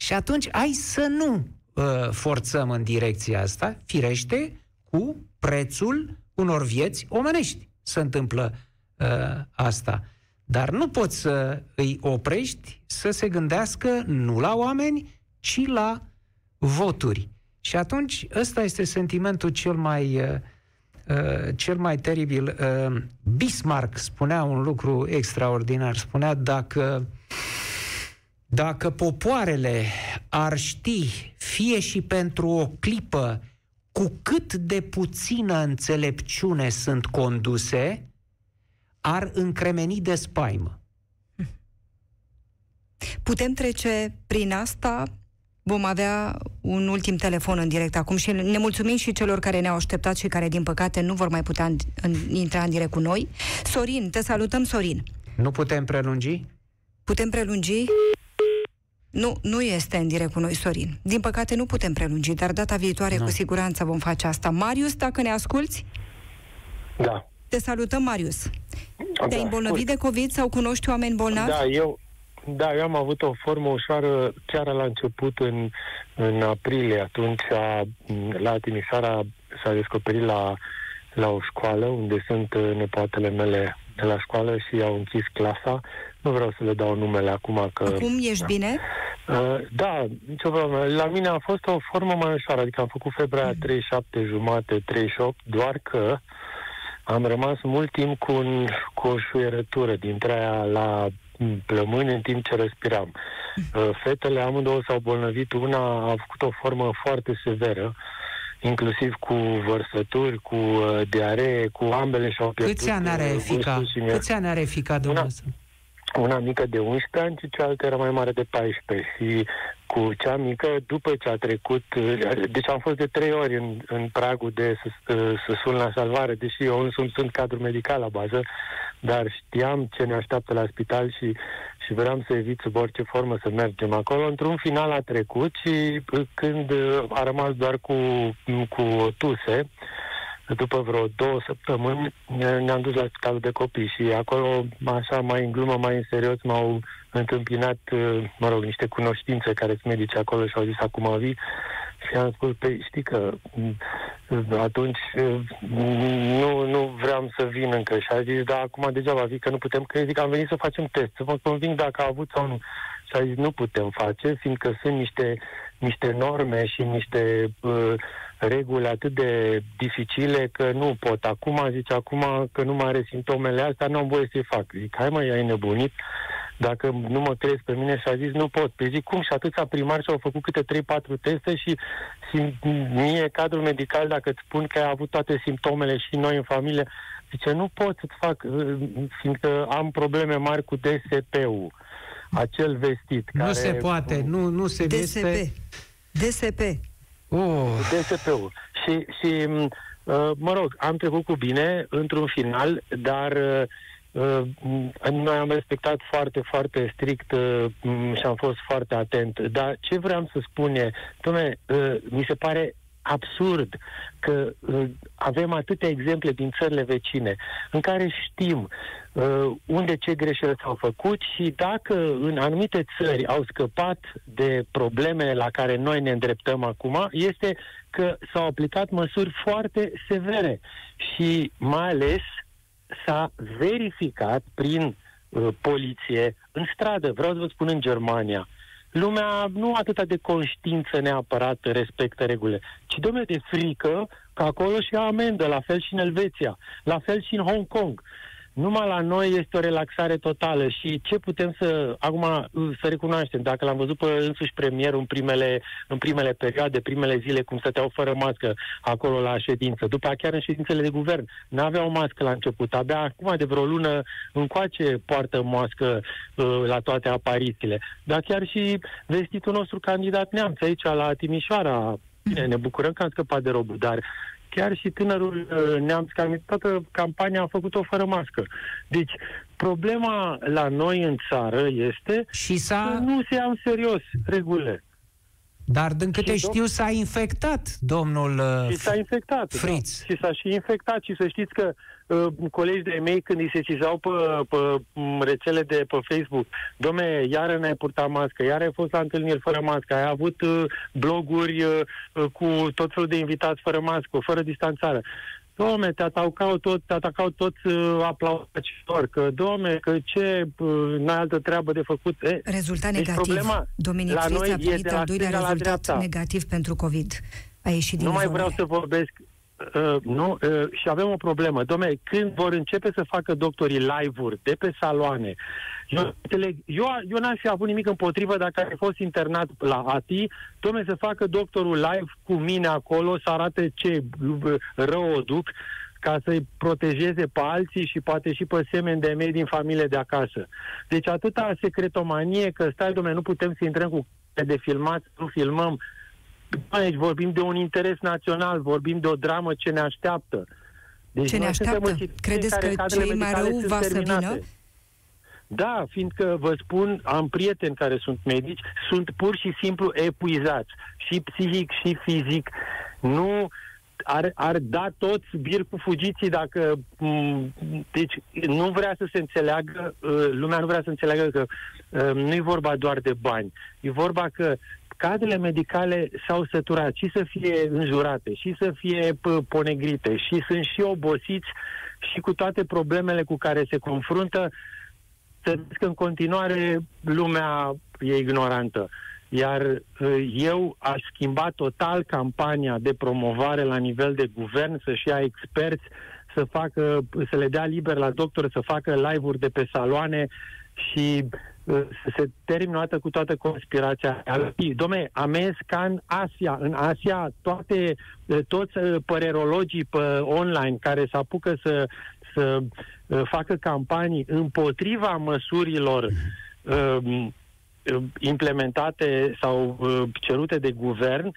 Și atunci, hai să nu uh, forțăm în direcția asta, firește, cu prețul unor vieți omenești. Se întâmplă uh, asta. Dar nu poți să îi oprești să se gândească nu la oameni, ci la voturi. Și atunci ăsta este sentimentul cel mai, uh, uh, cel mai teribil. Uh, Bismarck spunea un lucru extraordinar. Spunea dacă dacă popoarele ar ști, fie și pentru o clipă, cu cât de puțină înțelepciune sunt conduse, ar încremeni de spaimă. Putem trece prin asta? Vom avea un ultim telefon în direct acum și ne mulțumim și celor care ne-au așteptat și care, din păcate, nu vor mai putea în, în, intra în direct cu noi. Sorin, te salutăm, Sorin. Nu putem prelungi? Putem prelungi? Nu, nu este în direct cu noi, Sorin. Din păcate nu putem prelungi, dar data viitoare nu. cu siguranță vom face asta. Marius, dacă ne asculți? Da. Te salutăm, Marius. Te-ai da, îmbolnăvit de COVID sau cunoști oameni bolnavi? Da, eu, da, eu am avut o formă ușoară chiar la început, în, în aprilie. Atunci, a, la Timișoara s-a descoperit la, la o școală unde sunt nepoatele mele de la școală și au închis clasa. Nu vreau să le dau numele acum că... Acum ești bine? Uh, da, nicio problemă. La mine a fost o formă mai ușoară, adică am făcut febra mm. 37 jumate, 38, doar că uh, am rămas mult timp cu, un, cu o șuierătură dintre aia la plămâni în timp ce respiram. Uh, fetele amândouă s-au bolnăvit, una a făcut o formă foarte severă, inclusiv cu vărsături, cu uh, diaree, cu ambele și-au pierdut Câți ani are uh, fica? gustul și miel. Câți ani are fica dumneavoastră? Una mică de 11 ani și cealaltă era mai mare de 14 și cu cea mică, după ce a trecut, deci am fost de trei ori în, în pragul de să, să sun la salvare, deși eu însumi sunt cadru medical la bază, dar știam ce ne așteaptă la spital și, și vreau să evit sub orice formă să mergem acolo. Într-un final a trecut și când a rămas doar cu, cu tuse, după vreo două săptămâni ne-am dus la spitalul de copii și acolo, așa, mai în glumă, mai în serios, m-au întâmpinat, mă rog, niște cunoștințe care sunt medici acolo și au zis acum vii. Și am spus, pe știi că atunci nu, nu vreau să vin încă. Și a zis, da, acum degeaba vii că nu putem, că zic, am venit să facem test, să vă conving dacă a avut sau nu. Și a zis, nu putem face, fiindcă sunt niște, niște norme și niște uh, reguli atât de dificile că nu pot. Acum, zice, acum că nu mai are simptomele astea, nu am voie să-i fac. Zic, hai mă, ai nebunit? Dacă nu mă crezi pe mine și a zis, nu pot. Pe zic, cum? Și atâția primari și-au făcut câte 3-4 teste și, și mie, cadrul medical, dacă îți spun că ai avut toate simptomele și noi în familie, zice, nu pot să-ți fac, fiindcă am probleme mari cu DSP-ul acel vestit. Nu care, se poate, nu, nu se DSP. este... DSP. Oh, DSP-ul. Și, și uh, mă rog, am trecut cu bine într-un final, dar uh, noi am respectat foarte, foarte strict uh, și am fost foarte atent. Dar ce vreau să spun e, dom'le, uh, mi se pare absurd că uh, avem atâtea exemple din țările vecine în care știm uh, unde ce greșeli s-au făcut și dacă în anumite țări au scăpat de problemele la care noi ne îndreptăm acum, este că s-au aplicat măsuri foarte severe și mai ales s-a verificat prin uh, poliție în stradă, vreau să vă spun în Germania, lumea nu atât de conștiință neapărat respectă regulile, ci domnule de frică că acolo și amendă, la fel și în Elveția, la fel și în Hong Kong. Numai la noi este o relaxare totală și ce putem să, acum, să recunoaștem, dacă l-am văzut pe însuși premierul în primele, în primele perioade, primele zile, cum stăteau fără mască acolo la ședință, după aceea chiar în ședințele de guvern, n-aveau mască la început, abia acum de vreo lună încoace poartă mască uh, la toate aparițiile. Dar chiar și vestitul nostru candidat neamț aici la Timișoara, Bine, ne bucurăm că am scăpat de robul, dar chiar și tânărul uh, neamț, care toată campania a făcut-o fără mască. Deci, problema la noi în țară este și că s-a... nu se ia în serios regulile. Dar din câte Și dom- știu s-a infectat domnul uh, Și s-a infectat. Fritz. Da. Și s-a și infectat. Și să știți că uh, colegi de mei, când îi se cizau pe, pe m, rețele de pe Facebook, domne, iară ne-ai purtat mască, iară ai fost la întâlniri fără mască, ai avut uh, bloguri uh, uh, cu tot felul de invitați fără mască, fără distanțare. Domne, te atacau tot, te atacau toți uh, aplaudacitori, că domne, că ce, uh, n-ai altă treabă de făcut. E, Rezultat Deci negativ. problema Dominic la Fritz noi a e primit de la al doilea stânga la rezultat dreapta. negativ pentru COVID. A ieșit din Nu mai izolare. vreau să vorbesc. Uh, nu, uh, și avem o problemă. Dom'le, când vor începe să facă doctorii live-uri de pe saloane, eu, înțeleg, eu, eu n-aș fi avut nimic împotrivă dacă ai fost internat la ATI, dom'le, să facă doctorul live cu mine acolo, să arate ce uh, rău o duc, ca să-i protejeze pe alții și poate și pe semeni de mei din familie de acasă. Deci atâta secretomanie că stai, dom'le, nu putem să intrăm cu de filmat, nu filmăm, Aici vorbim de un interes național, vorbim de o dramă ce ne așteaptă. Deci Ce ne noi suntem așteaptă? în situație Credeți în care că cadrele cei mai medicale rău sunt va să terminate. vină? Da, fiindcă vă spun, am prieteni care sunt medici, sunt pur și simplu epuizați, și psihic și fizic. Nu ar, ar da toți bir cu fugiții dacă... m, Deci nu vrea să se înțeleagă, uh, lumea nu vrea să înțeleagă că uh, nu e vorba doar de bani. E vorba că cadrele medicale s-au săturat și să fie înjurate, și să fie p- ponegrite, și sunt și obosiți și cu toate problemele cu care se confruntă, să zic că în continuare lumea e ignorantă. Iar uh, eu aș schimba total campania de promovare la nivel de guvern, să-și ia experți, să facă, să le dea liber la doctor să facă live-uri de pe saloane și uh, să se termină o dată cu toată conspirația. Dom'le, am mers ca în Asia. În Asia, toate, uh, toți uh, părerologii pe online care se apucă să, să uh, facă campanii împotriva măsurilor uh, implementate sau uh, cerute de guvern,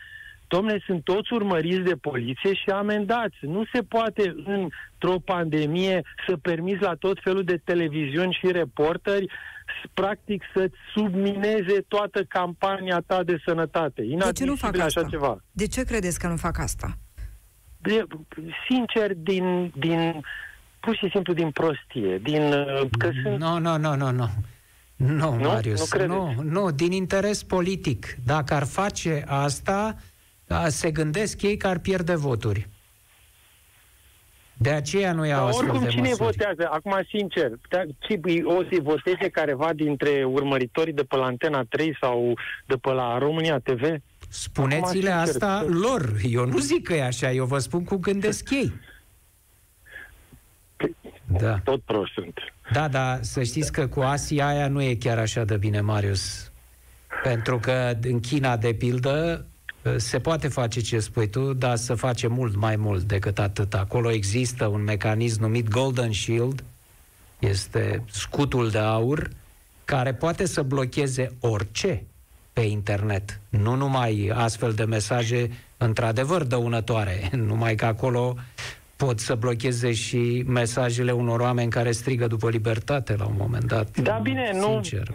domnule, sunt toți urmăriți de poliție și amendați. Nu se poate într-o pandemie să permiți la tot felul de televiziuni și reporteri practic să-ți submineze toată campania ta de sănătate. De ce nu fac așa asta? ceva. De ce credeți că nu fac asta? De, sincer, din, din pur și simplu din prostie, din uh, că sunt Nu, nu, nu, nu, nu. Nu, Nu? Marius, Nu credeți? nu, nu, din interes politic. Dacă ar face asta, a, se gândesc ei că ar pierde voturi. De aceea nu iau Dar astfel oricum, de cine măsuri. votează? Acum, sincer, da, ce, îi- o să voteze careva dintre urmăritorii de pe la Antena 3 sau de pe la România TV? Spuneți-le Acum, sincer, asta că- lor. Eu nu zic că e așa, eu vă spun cum gândesc ei. Da. Tot prost sunt. Da, dar să știți că cu Asia aia nu e chiar așa de bine, Marius. Pentru că în China, de pildă, se poate face ce spui tu, dar să face mult mai mult decât atât. Acolo există un mecanism numit Golden Shield, este scutul de aur, care poate să blocheze orice pe internet. Nu numai astfel de mesaje într-adevăr dăunătoare, <laughs> numai că acolo pot să blocheze și mesajele unor oameni care strigă după libertate la un moment dat. Da, bine, nu, Sincer.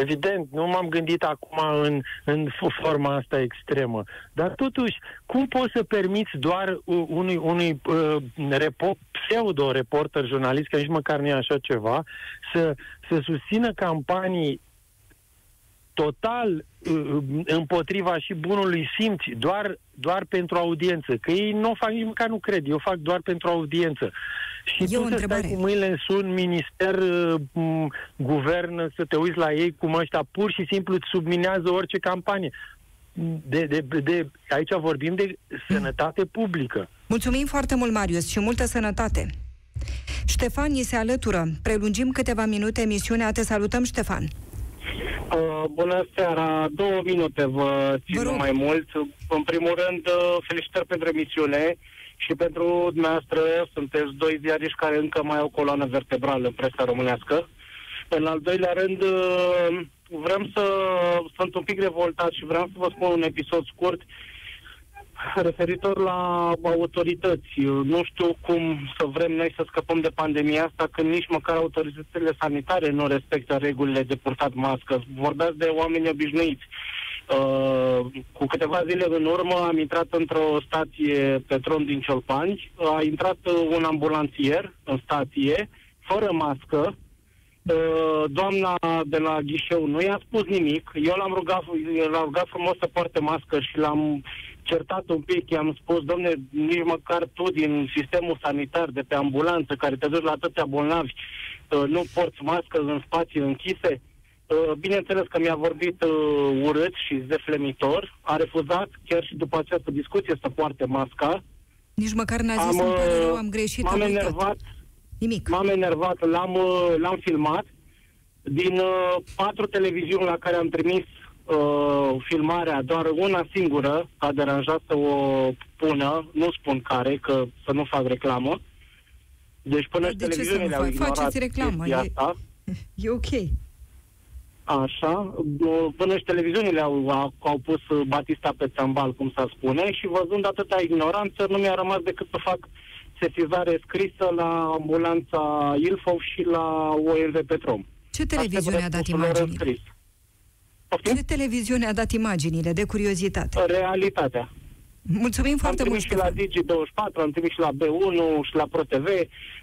evident, nu m-am gândit acum în, în f- forma asta extremă. Dar totuși, cum poți să permiți doar u- unui, unui uh, repo, pseudo-reporter jurnalist, că nici măcar nu e așa ceva, să, să susțină campanii total uh, împotriva și bunului simț, doar, doar pentru audiență. Că ei nu o fac, nici măcar nu cred, eu fac doar pentru audiență. Și E tu o să întrebare. stai cu mâinile în sun, minister, uh, m, guvern, să te uiți la ei cum ăștia pur și simplu îți subminează orice campanie. De, de, de, aici vorbim de sănătate publică. Mulțumim foarte mult, Marius, și multă sănătate. Ștefan ni se alătură. Prelungim câteva minute emisiunea. Te salutăm, Ștefan. Uh, bună seara, două minute vă țin Vă rog. mai mult. În primul rând, uh, felicitări pentru emisiune și pentru dumneavoastră, sunteți doi ziariști care încă mai au coloană vertebrală în presa românească. În al doilea rând, uh, vreau să sunt un pic revoltat și vreau să vă spun un episod scurt referitor la autorități. Nu știu cum să vrem noi să scăpăm de pandemia asta când nici măcar autoritățile sanitare nu respectă regulile de purtat mască. Vorbeați de oameni obișnuiți. Uh, cu câteva zile în urmă am intrat într-o stație Petron din Ciolpani. A intrat uh, un ambulanțier în stație, fără mască, Uh, doamna de la ghișeu nu i-a spus nimic. Eu l-am rugat, l-am rugat frumos să poarte mască și l-am certat un pic. I-am spus, domne, nici măcar tu din sistemul sanitar de pe ambulanță care te duci la atâția bolnavi uh, nu porți mască în spații închise. Uh, Bineînțeles că mi-a vorbit uh, urât și zeflemitor. A refuzat chiar și după această discuție să poarte masca. Nici măcar n-a zis, Am, îmi pare uh, rău, am greșit, M-am am uitat. enervat, Nimic. M-am enervat, l-am, uh, l-am filmat. Din uh, patru televiziuni la care am trimis uh, filmarea, doar una singură a deranjat să o pună, nu spun care, că să nu fac reclamă. Deci până Dar și de ce să televiziunile nu au faci? ignorat Faceți reclamă, chestia e- asta. <laughs> E ok. Așa, uh, până și televiziunile au, au, au pus uh, Batista pe țambal, cum s-a spune, și văzând atâta ignoranță, nu mi-a rămas decât să fac sesizare scrisă la ambulanța Ilfov și la ONV Petrom. Ce televiziune a dat imaginile? Scris. Ce televiziune a dat imaginile, de curiozitate? Realitatea. Mulțumim Am foarte mult, trimis și la Ștefan. Digi24, am trimis și la B1 și la ProTV.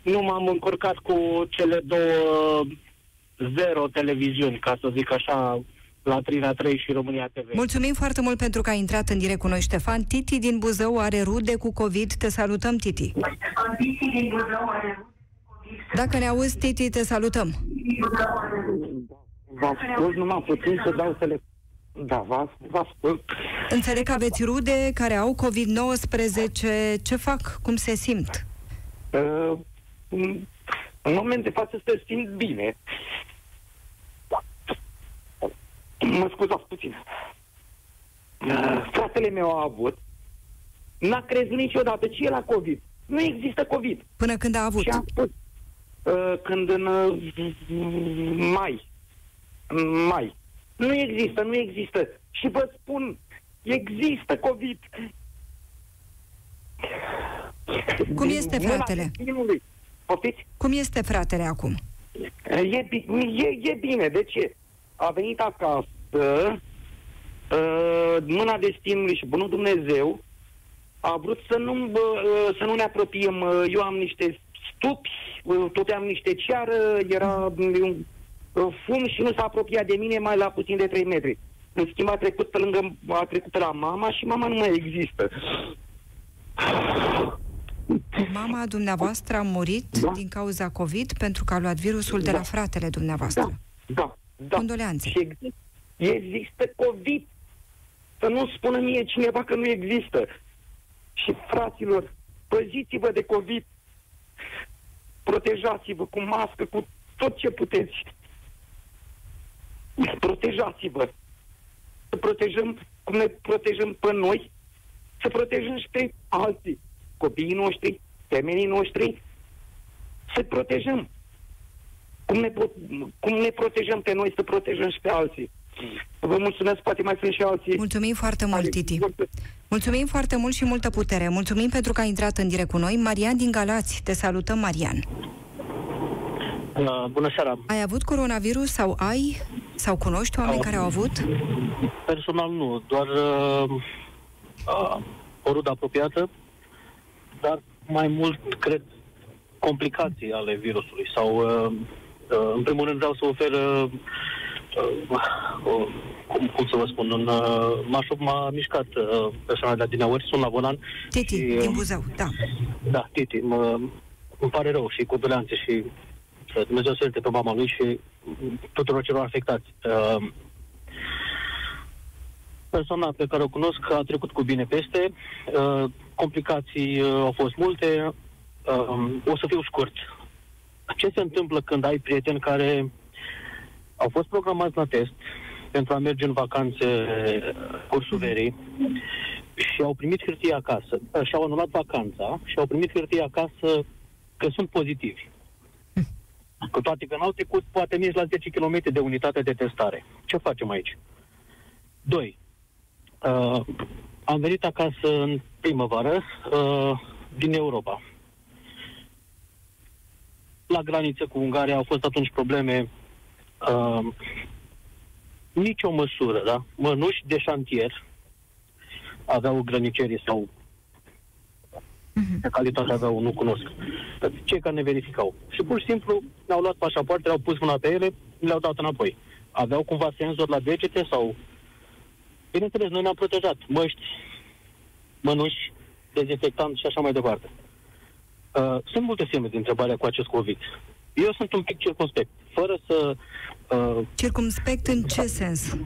Nu m-am încurcat cu cele două zero televiziuni, ca să zic așa, la Trina 3 și România TV. Mulțumim foarte mult pentru că ai intrat în direct cu noi, Ștefan. Titi din Buzău are rude cu COVID. Te salutăm, Titi. Dacă ne auzi, Titi, te salutăm. Vă ascult numai puțin să dau tele... Da, vă, vă ascult. Înțeleg că aveți rude care au COVID-19. Ce fac? Cum se simt? Uh, în moment de față se simt bine. Mă scuzați puțin. Uh, Fratele meu a avut. N-a crezut niciodată ce e la COVID. Nu există COVID. Până când a avut? Și a spus. Uh, când în uh, mai. În mai. Nu există, nu există. Și vă spun, există COVID. Cum este fratele? Binului. Poftiți? Cum este fratele acum? E, bi- e, e bine, de ce? A venit acasă, uh, mâna destinului și bunul Dumnezeu a vrut să nu, bă, uh, să nu ne apropiem. Uh, Eu am niște stupi, uh, tot am niște ceară, era um, uh, fum și nu s-a apropiat de mine mai la puțin de 3 metri. În schimb a trecut pe lângă, a trecut pe la mama și mama nu mai există. Mama dumneavoastră a murit Da. din cauza COVID pentru că a luat virusul de la Da. fratele dumneavoastră. Da, da. Condoleanțe. Și există, există COVID. Să nu spună mie cineva că nu există. Și fraților, păziți-vă de COVID. Protejați-vă cu mască, cu tot ce puteți. Protejați-vă. Să protejăm cum ne protejăm pe noi, să protejăm și pe alții. Copiii noștri, femeii noștri, să protejăm. Cum ne, pro- cum ne protejăm pe noi, să protejăm și pe alții. Vă mulțumesc, poate mai sunt și alții. Mulțumim foarte mult, Titi. Mulțumim foarte mult și multă putere. Mulțumim pentru că ai intrat în direct cu noi. Marian din Galați, te salutăm, Marian. Uh, bună seara. Ai avut coronavirus sau ai? Sau cunoști oameni Au. care au avut? Personal nu, doar uh, uh, o rudă apropiată, dar mai mult, cred, complicații ale virusului. Sau, uh, uh, în primul rând, vreau să ofer, uh, uh, uh, cum, cum să vă spun, un, uh, m-aș, m-a mișcat uh, persoana de la Dinauri, sunt la volan. Titi, și, uh, din Buzău, da. Da, Titi, mă, îmi pare rău și condoleanțe și să Dumnezeu să ierte pe mama lui și tuturor celor afectați. Uh, persoana pe care o cunosc a trecut cu bine peste, uh, complicații uh, au fost multe, uh, o să fiu scurt. Ce se întâmplă când ai prieteni care au fost programați la test pentru a merge în vacanțe uh, cursul verii și au primit hârtie acasă, uh, și-au anulat vacanța și au primit hârtie acasă că sunt pozitivi. Cu toate că n-au trecut poate nici la 10 km de unitate de testare. Ce facem aici? Doi. Uh, am venit acasă în primăvară uh, din Europa. La graniță cu Ungaria au fost atunci probleme uh, nicio măsură, da? Mănuși de șantier aveau grănicerii sau de calitate aveau, nu cunosc. Cei care ne verificau. Și pur și simplu ne-au luat pașapoartele, au pus mâna pe ele, le-au dat înapoi. Aveau cumva senzor la degete sau... Bineînțeles, noi ne-am protejat. Măști, mănuși, dezinfectant și așa mai departe. Uh, sunt multe semne de întrebare cu acest COVID. Eu sunt un pic circunspect, fără să... Uh, Circumspect în ce sens?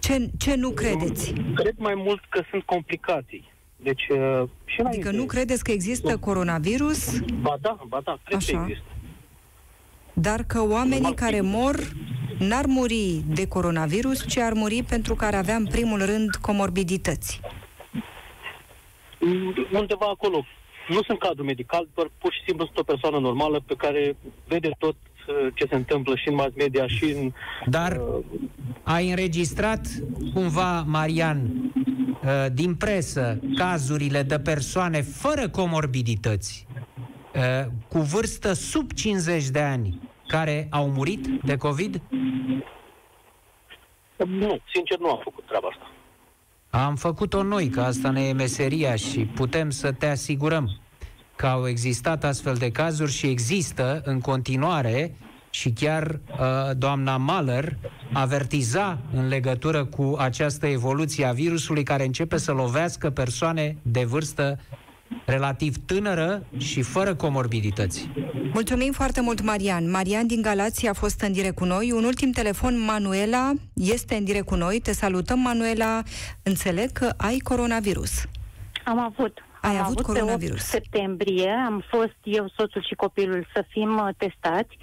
Ce, ce nu credeți? Cred mai mult că sunt complicații. Deci, uh, și Adică nu credeți că există coronavirus, Ba da, ba da, cred Așa. că există. dar că oamenii care mor n-ar muri de coronavirus, ci ar muri pentru că ar avea în primul rând comorbidități. Mm, Undeva acolo. Nu sunt cadru medical, doar pur și simplu sunt o persoană normală pe care vede tot uh, ce se întâmplă și în mass media și în... Dar ai înregistrat cumva, Marian, uh, din presă cazurile de persoane fără comorbidități, uh, cu vârstă sub 50 de ani, care au murit de COVID? Nu, sincer nu am făcut treaba asta. Am făcut-o noi, că asta ne e meseria și putem să te asigurăm că au existat astfel de cazuri și există în continuare și chiar uh, doamna Mahler avertiza în legătură cu această evoluție a virusului care începe să lovească persoane de vârstă relativ tânără și fără comorbidități. Mulțumim foarte mult, Marian. Marian din Galați a fost în direct cu noi. Un ultim telefon, Manuela, este în direct cu noi. Te salutăm, Manuela. Înțeleg că ai coronavirus. Am avut. Ai am avut avut coronavirus. Pe 8 septembrie am fost eu, soțul și copilul să fim uh, testați.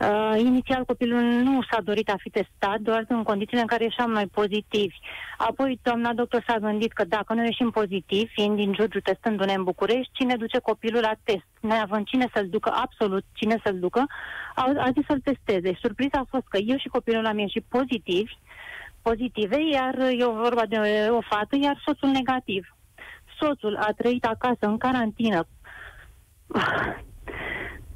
Uh, inițial copilul nu s-a dorit a fi testat, doar în condițiile în care ieșeam noi pozitivi. Apoi doamna doctor s-a gândit că dacă nu ieșim pozitivi, fiind din Giurgiu testându-ne în București, cine duce copilul la test? Neavând cine să-l ducă, absolut cine să-l ducă, a, a zis să-l testeze. Surpriza a fost că eu și copilul am ieșit pozitivi, pozitive, iar e vorba de o fată, iar soțul negativ. Soțul a trăit acasă în carantină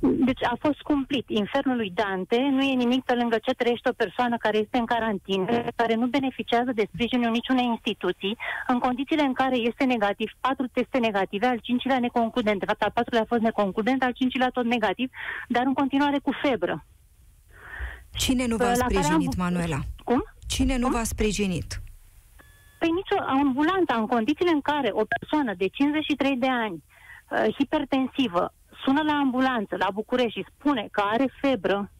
deci a fost cumplit. Infernul lui Dante nu e nimic pe lângă ce trăiește o persoană care este în carantină, care nu beneficiază de sprijinul niciunei instituții, în condițiile în care este negativ, patru teste negative, al cincilea neconcludent. De fapt, al patrulea a fost neconcludent, al cincilea tot negativ, dar în continuare cu febră. Cine nu v-a sprijinit, am... Manuela? Cum? Cine nu Cum? v-a sprijinit? Păi nicio ambulantă, în condițiile în care o persoană de 53 de ani, uh, hipertensivă, sună la ambulanță, la București și spune că are febră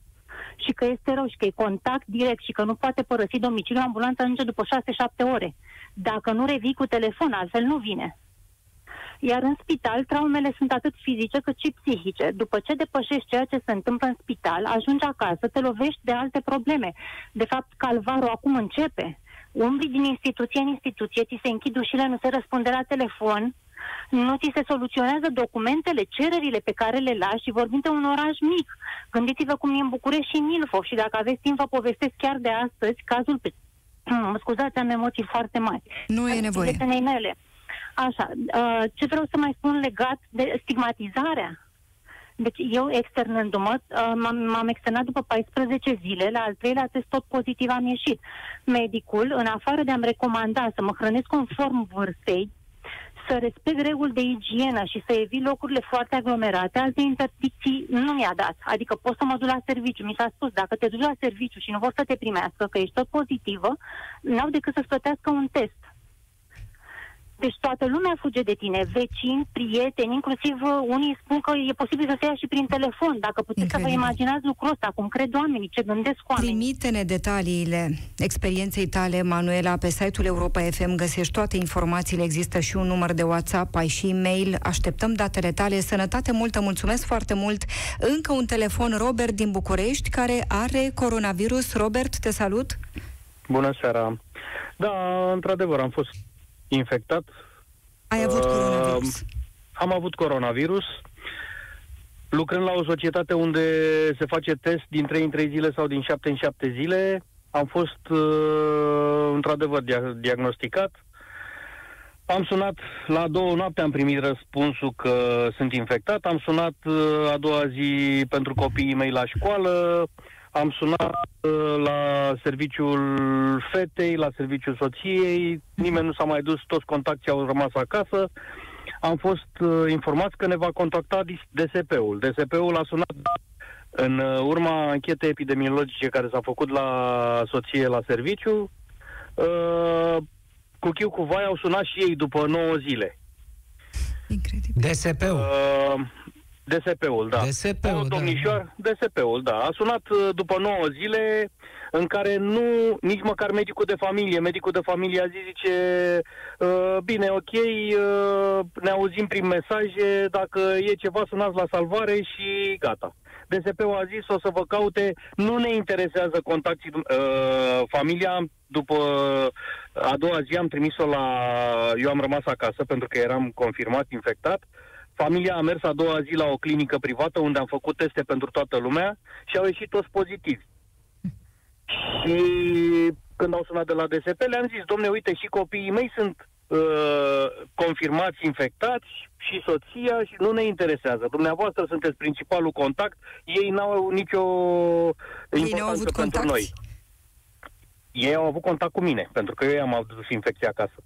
și că este rău și că e contact direct și că nu poate părăsi domiciliul, ambulanța ajunge după 6-7 ore. Dacă nu revii cu telefon, altfel nu vine. Iar în spital, traumele sunt atât fizice cât și psihice. După ce depășești ceea ce se întâmplă în spital, ajungi acasă, te lovești de alte probleme. De fapt, calvarul acum începe. Umbli din instituție în instituție, ți se închid ușile, nu se răspunde la telefon, nu ți se soluționează documentele, cererile pe care le lași și vorbim de un oraș mic. Gândiți-vă cum e în București și în Ilfov și dacă aveți timp vă povestesc chiar de astăzi cazul pe... Mă <clears throat> scuzați, am emoții foarte mari. Nu e nevoie. Mele. Așa, uh, ce vreau să mai spun legat de stigmatizarea deci eu externându-mă, uh, m-am, m-am externat după 14 zile, la al treilea test tot pozitiv am ieșit. Medicul, în afară de a-mi recomanda să mă hrănesc conform vârstei, să respect reguli de igienă și să evit locurile foarte aglomerate, alte interdicții nu mi-a dat. Adică pot să mă duc la serviciu. Mi s-a spus, dacă te duci la serviciu și nu vor să te primească, că ești tot pozitivă, n-au decât să-ți plătească un test. Deci toată lumea fuge de tine, vecini, prieteni, inclusiv uh, unii spun că e posibil să se ia și prin telefon. Dacă puteți Incredibil. să vă imaginați lucrul ăsta, cum cred oamenii, ce gândesc oamenii. Trimite-ne detaliile experienței tale, Manuela, pe site-ul Europa FM, găsești toate informațiile, există și un număr de WhatsApp, ai și e-mail, așteptăm datele tale, sănătate multă, mulțumesc foarte mult. Încă un telefon, Robert din București, care are coronavirus. Robert, te salut! Bună seara! Da, într-adevăr, am fost infectat. Ai avut uh, coronavirus? Am avut coronavirus. Lucrând la o societate unde se face test din 3 în 3 zile sau din 7 în 7 zile, am fost uh, într-adevăr dia- diagnosticat. Am sunat la două noapte, am primit răspunsul că sunt infectat. Am sunat uh, a doua zi pentru copiii mei la școală. Am sunat uh, la serviciul fetei, la serviciul soției, nimeni nu s-a mai dus, toți contactii au rămas acasă. Am fost uh, informați că ne va contacta DSP-ul. DSP-ul a sunat în uh, urma anchetei epidemiologice care s-a făcut la soție la serviciu. Uh, cu chiu cu vai au sunat și ei după 9 zile. Incredibil. DSP-ul. Uh, DSP-ul, da. DSP-ul, da. domnișoar, da. DSP-ul, da. A sunat uh, după 9 zile în care nu, nici măcar medicul de familie, medicul de familie a zis, zice, uh, bine, ok, uh, ne auzim prin mesaje, dacă e ceva sunați la salvare și gata. DSP-ul a zis, o să vă caute, nu ne interesează contactii, uh, familia, după a doua zi am trimis-o la, eu am rămas acasă pentru că eram confirmat infectat, uh, Familia a mers a doua zi la o clinică privată unde am făcut teste pentru toată lumea și au ieșit toți pozitivi. Și când au sunat de la DSP, le-am zis, domne, uite, și copiii mei sunt uh, confirmați infectați și soția și nu ne interesează. Dumneavoastră sunteți principalul contact, ei n-au nicio importanță pentru contact? noi. Ei au avut contact cu mine, pentru că eu am adus infecția acasă.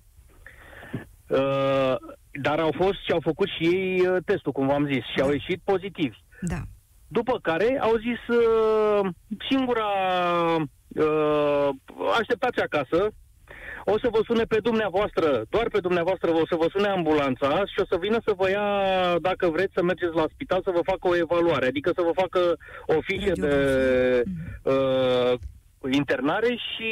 Uh, dar au fost și au făcut și ei uh, testul, cum v-am zis, și au ieșit pozitivi. Da. După care au zis uh, singura uh, așteptați acasă, o să vă sune pe dumneavoastră, doar pe dumneavoastră o să vă sune ambulanța și o să vină să vă ia, dacă vreți, să mergeți la spital să vă facă o evaluare, adică să vă facă o fișă de uh, internare și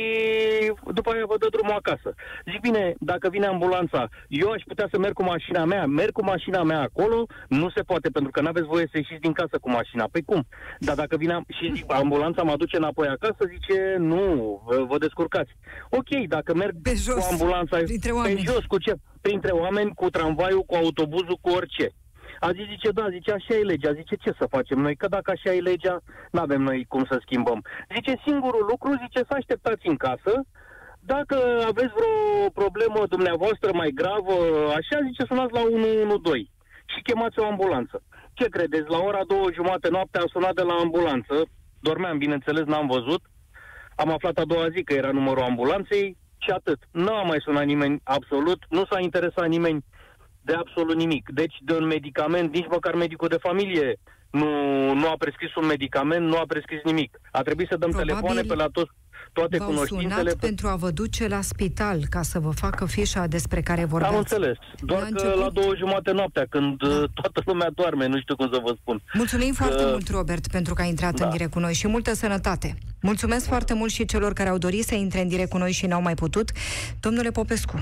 după aia vă dă drumul acasă. Zic, bine, dacă vine ambulanța, eu aș putea să merg cu mașina mea, merg cu mașina mea acolo, nu se poate, pentru că nu aveți voie să ieșiți din casă cu mașina. Păi cum? Dar dacă vine am- și zic, ambulanța mă aduce înapoi acasă, zice, nu, vă, vă descurcați. Ok, dacă merg Pe jos, cu ambulanța, printre oameni. pe jos, cu ce? Printre oameni, cu tramvaiul, cu autobuzul, cu orice. A zis, zice, da, zice, așa e legea. Zice, ce să facem noi? Că dacă așa e legea, nu avem noi cum să schimbăm. Zice, singurul lucru, zice, să așteptați în casă. Dacă aveți vreo problemă dumneavoastră mai gravă, așa, zice, sunați la 112 și chemați o ambulanță. Ce credeți? La ora două jumate noapte am sunat de la ambulanță. Dormeam, bineînțeles, n-am văzut. Am aflat a doua zi că era numărul ambulanței și atât. Nu a mai sunat nimeni absolut, nu s-a interesat nimeni de absolut nimic. Deci de un medicament, nici măcar medicul de familie nu, nu a prescris un medicament, nu a prescris nimic. A trebuit să dăm Probabil telefoane pe la toți, toate V-au cunoștințele. sunat pentru a vă duce la spital ca să vă facă fișa despre care vorbeați. Am înțeles. Doar La că început- la două jumate noaptea, când da. toată lumea doarme, nu știu cum să vă spun. Mulțumim foarte Că- mult, Robert, pentru că ai intrat Da. în direct cu noi și multă sănătate. Mulțumesc foarte mult și celor care au dorit să intre în direct cu noi și n-au mai putut. Domnule Popescu,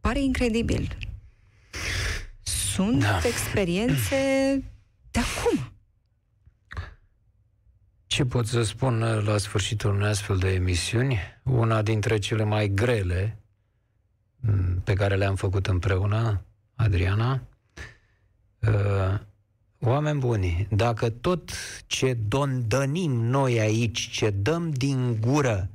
pare incredibil. Sunt Da. experiențe de acum. Ce pot să spun uh, la sfârșitul unei astfel de emisiuni? Una dintre cele mai grele m, pe care le-am făcut împreună, Adriana. Uh, Oameni buni, dacă tot ce dondănim noi aici, ce dăm din gură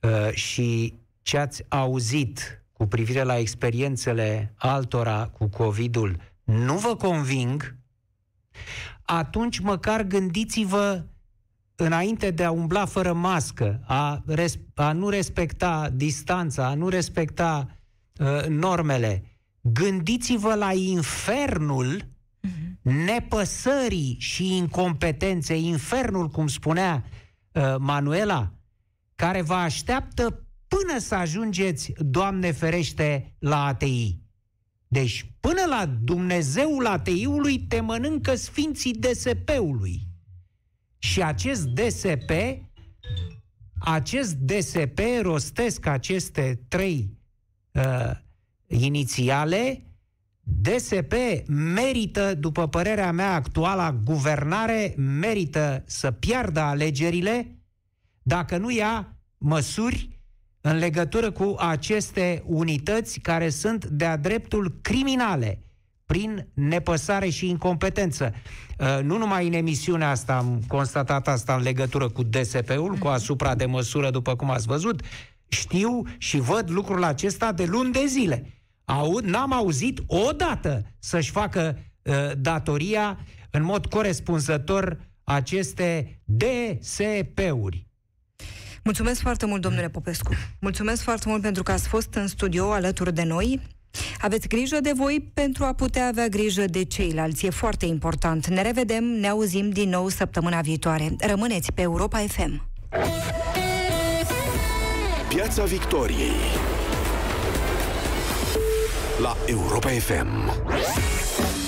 uh, și ce ați auzit cu privire la experiențele altora cu COVID-ul nu vă conving, atunci măcar gândiți-vă înainte de a umbla fără mască, a, res- a nu respecta distanța, a nu respecta uh, normele, gândiți-vă la infernul nepăsării și incompetenței, infernul, cum spunea uh, Manuela, care vă așteaptă până să ajungeți, Doamne ferește, la ATI. Deci până la Dumnezeul ateiului te mănâncă sfinții DSP-ului. Și acest DSP, acest DSP, rostesc aceste trei uh, inițiale, DSP merită, după părerea mea, actuala guvernare, merită să piardă alegerile dacă nu ia măsuri în legătură cu aceste unități care sunt de-a dreptul criminale prin nepăsare și incompetență. Uh, Nu numai în emisiunea asta am constatat asta în legătură cu DSP-ul, cu asupra de măsură, după cum ați văzut, știu și văd lucrul acesta de luni de zile. Aud, n-am auzit odată să-și facă uh, datoria în mod corespunzător aceste DSP-uri. Mulțumesc foarte mult, domnule Popescu. Mulțumesc foarte mult pentru că ați fost în studio alături de noi. Aveți grijă de voi pentru a putea avea grijă de ceilalți. E foarte important. Ne revedem, ne auzim din nou săptămâna viitoare. Rămâneți pe Europa FM. Piața Victoriei la Europa FM.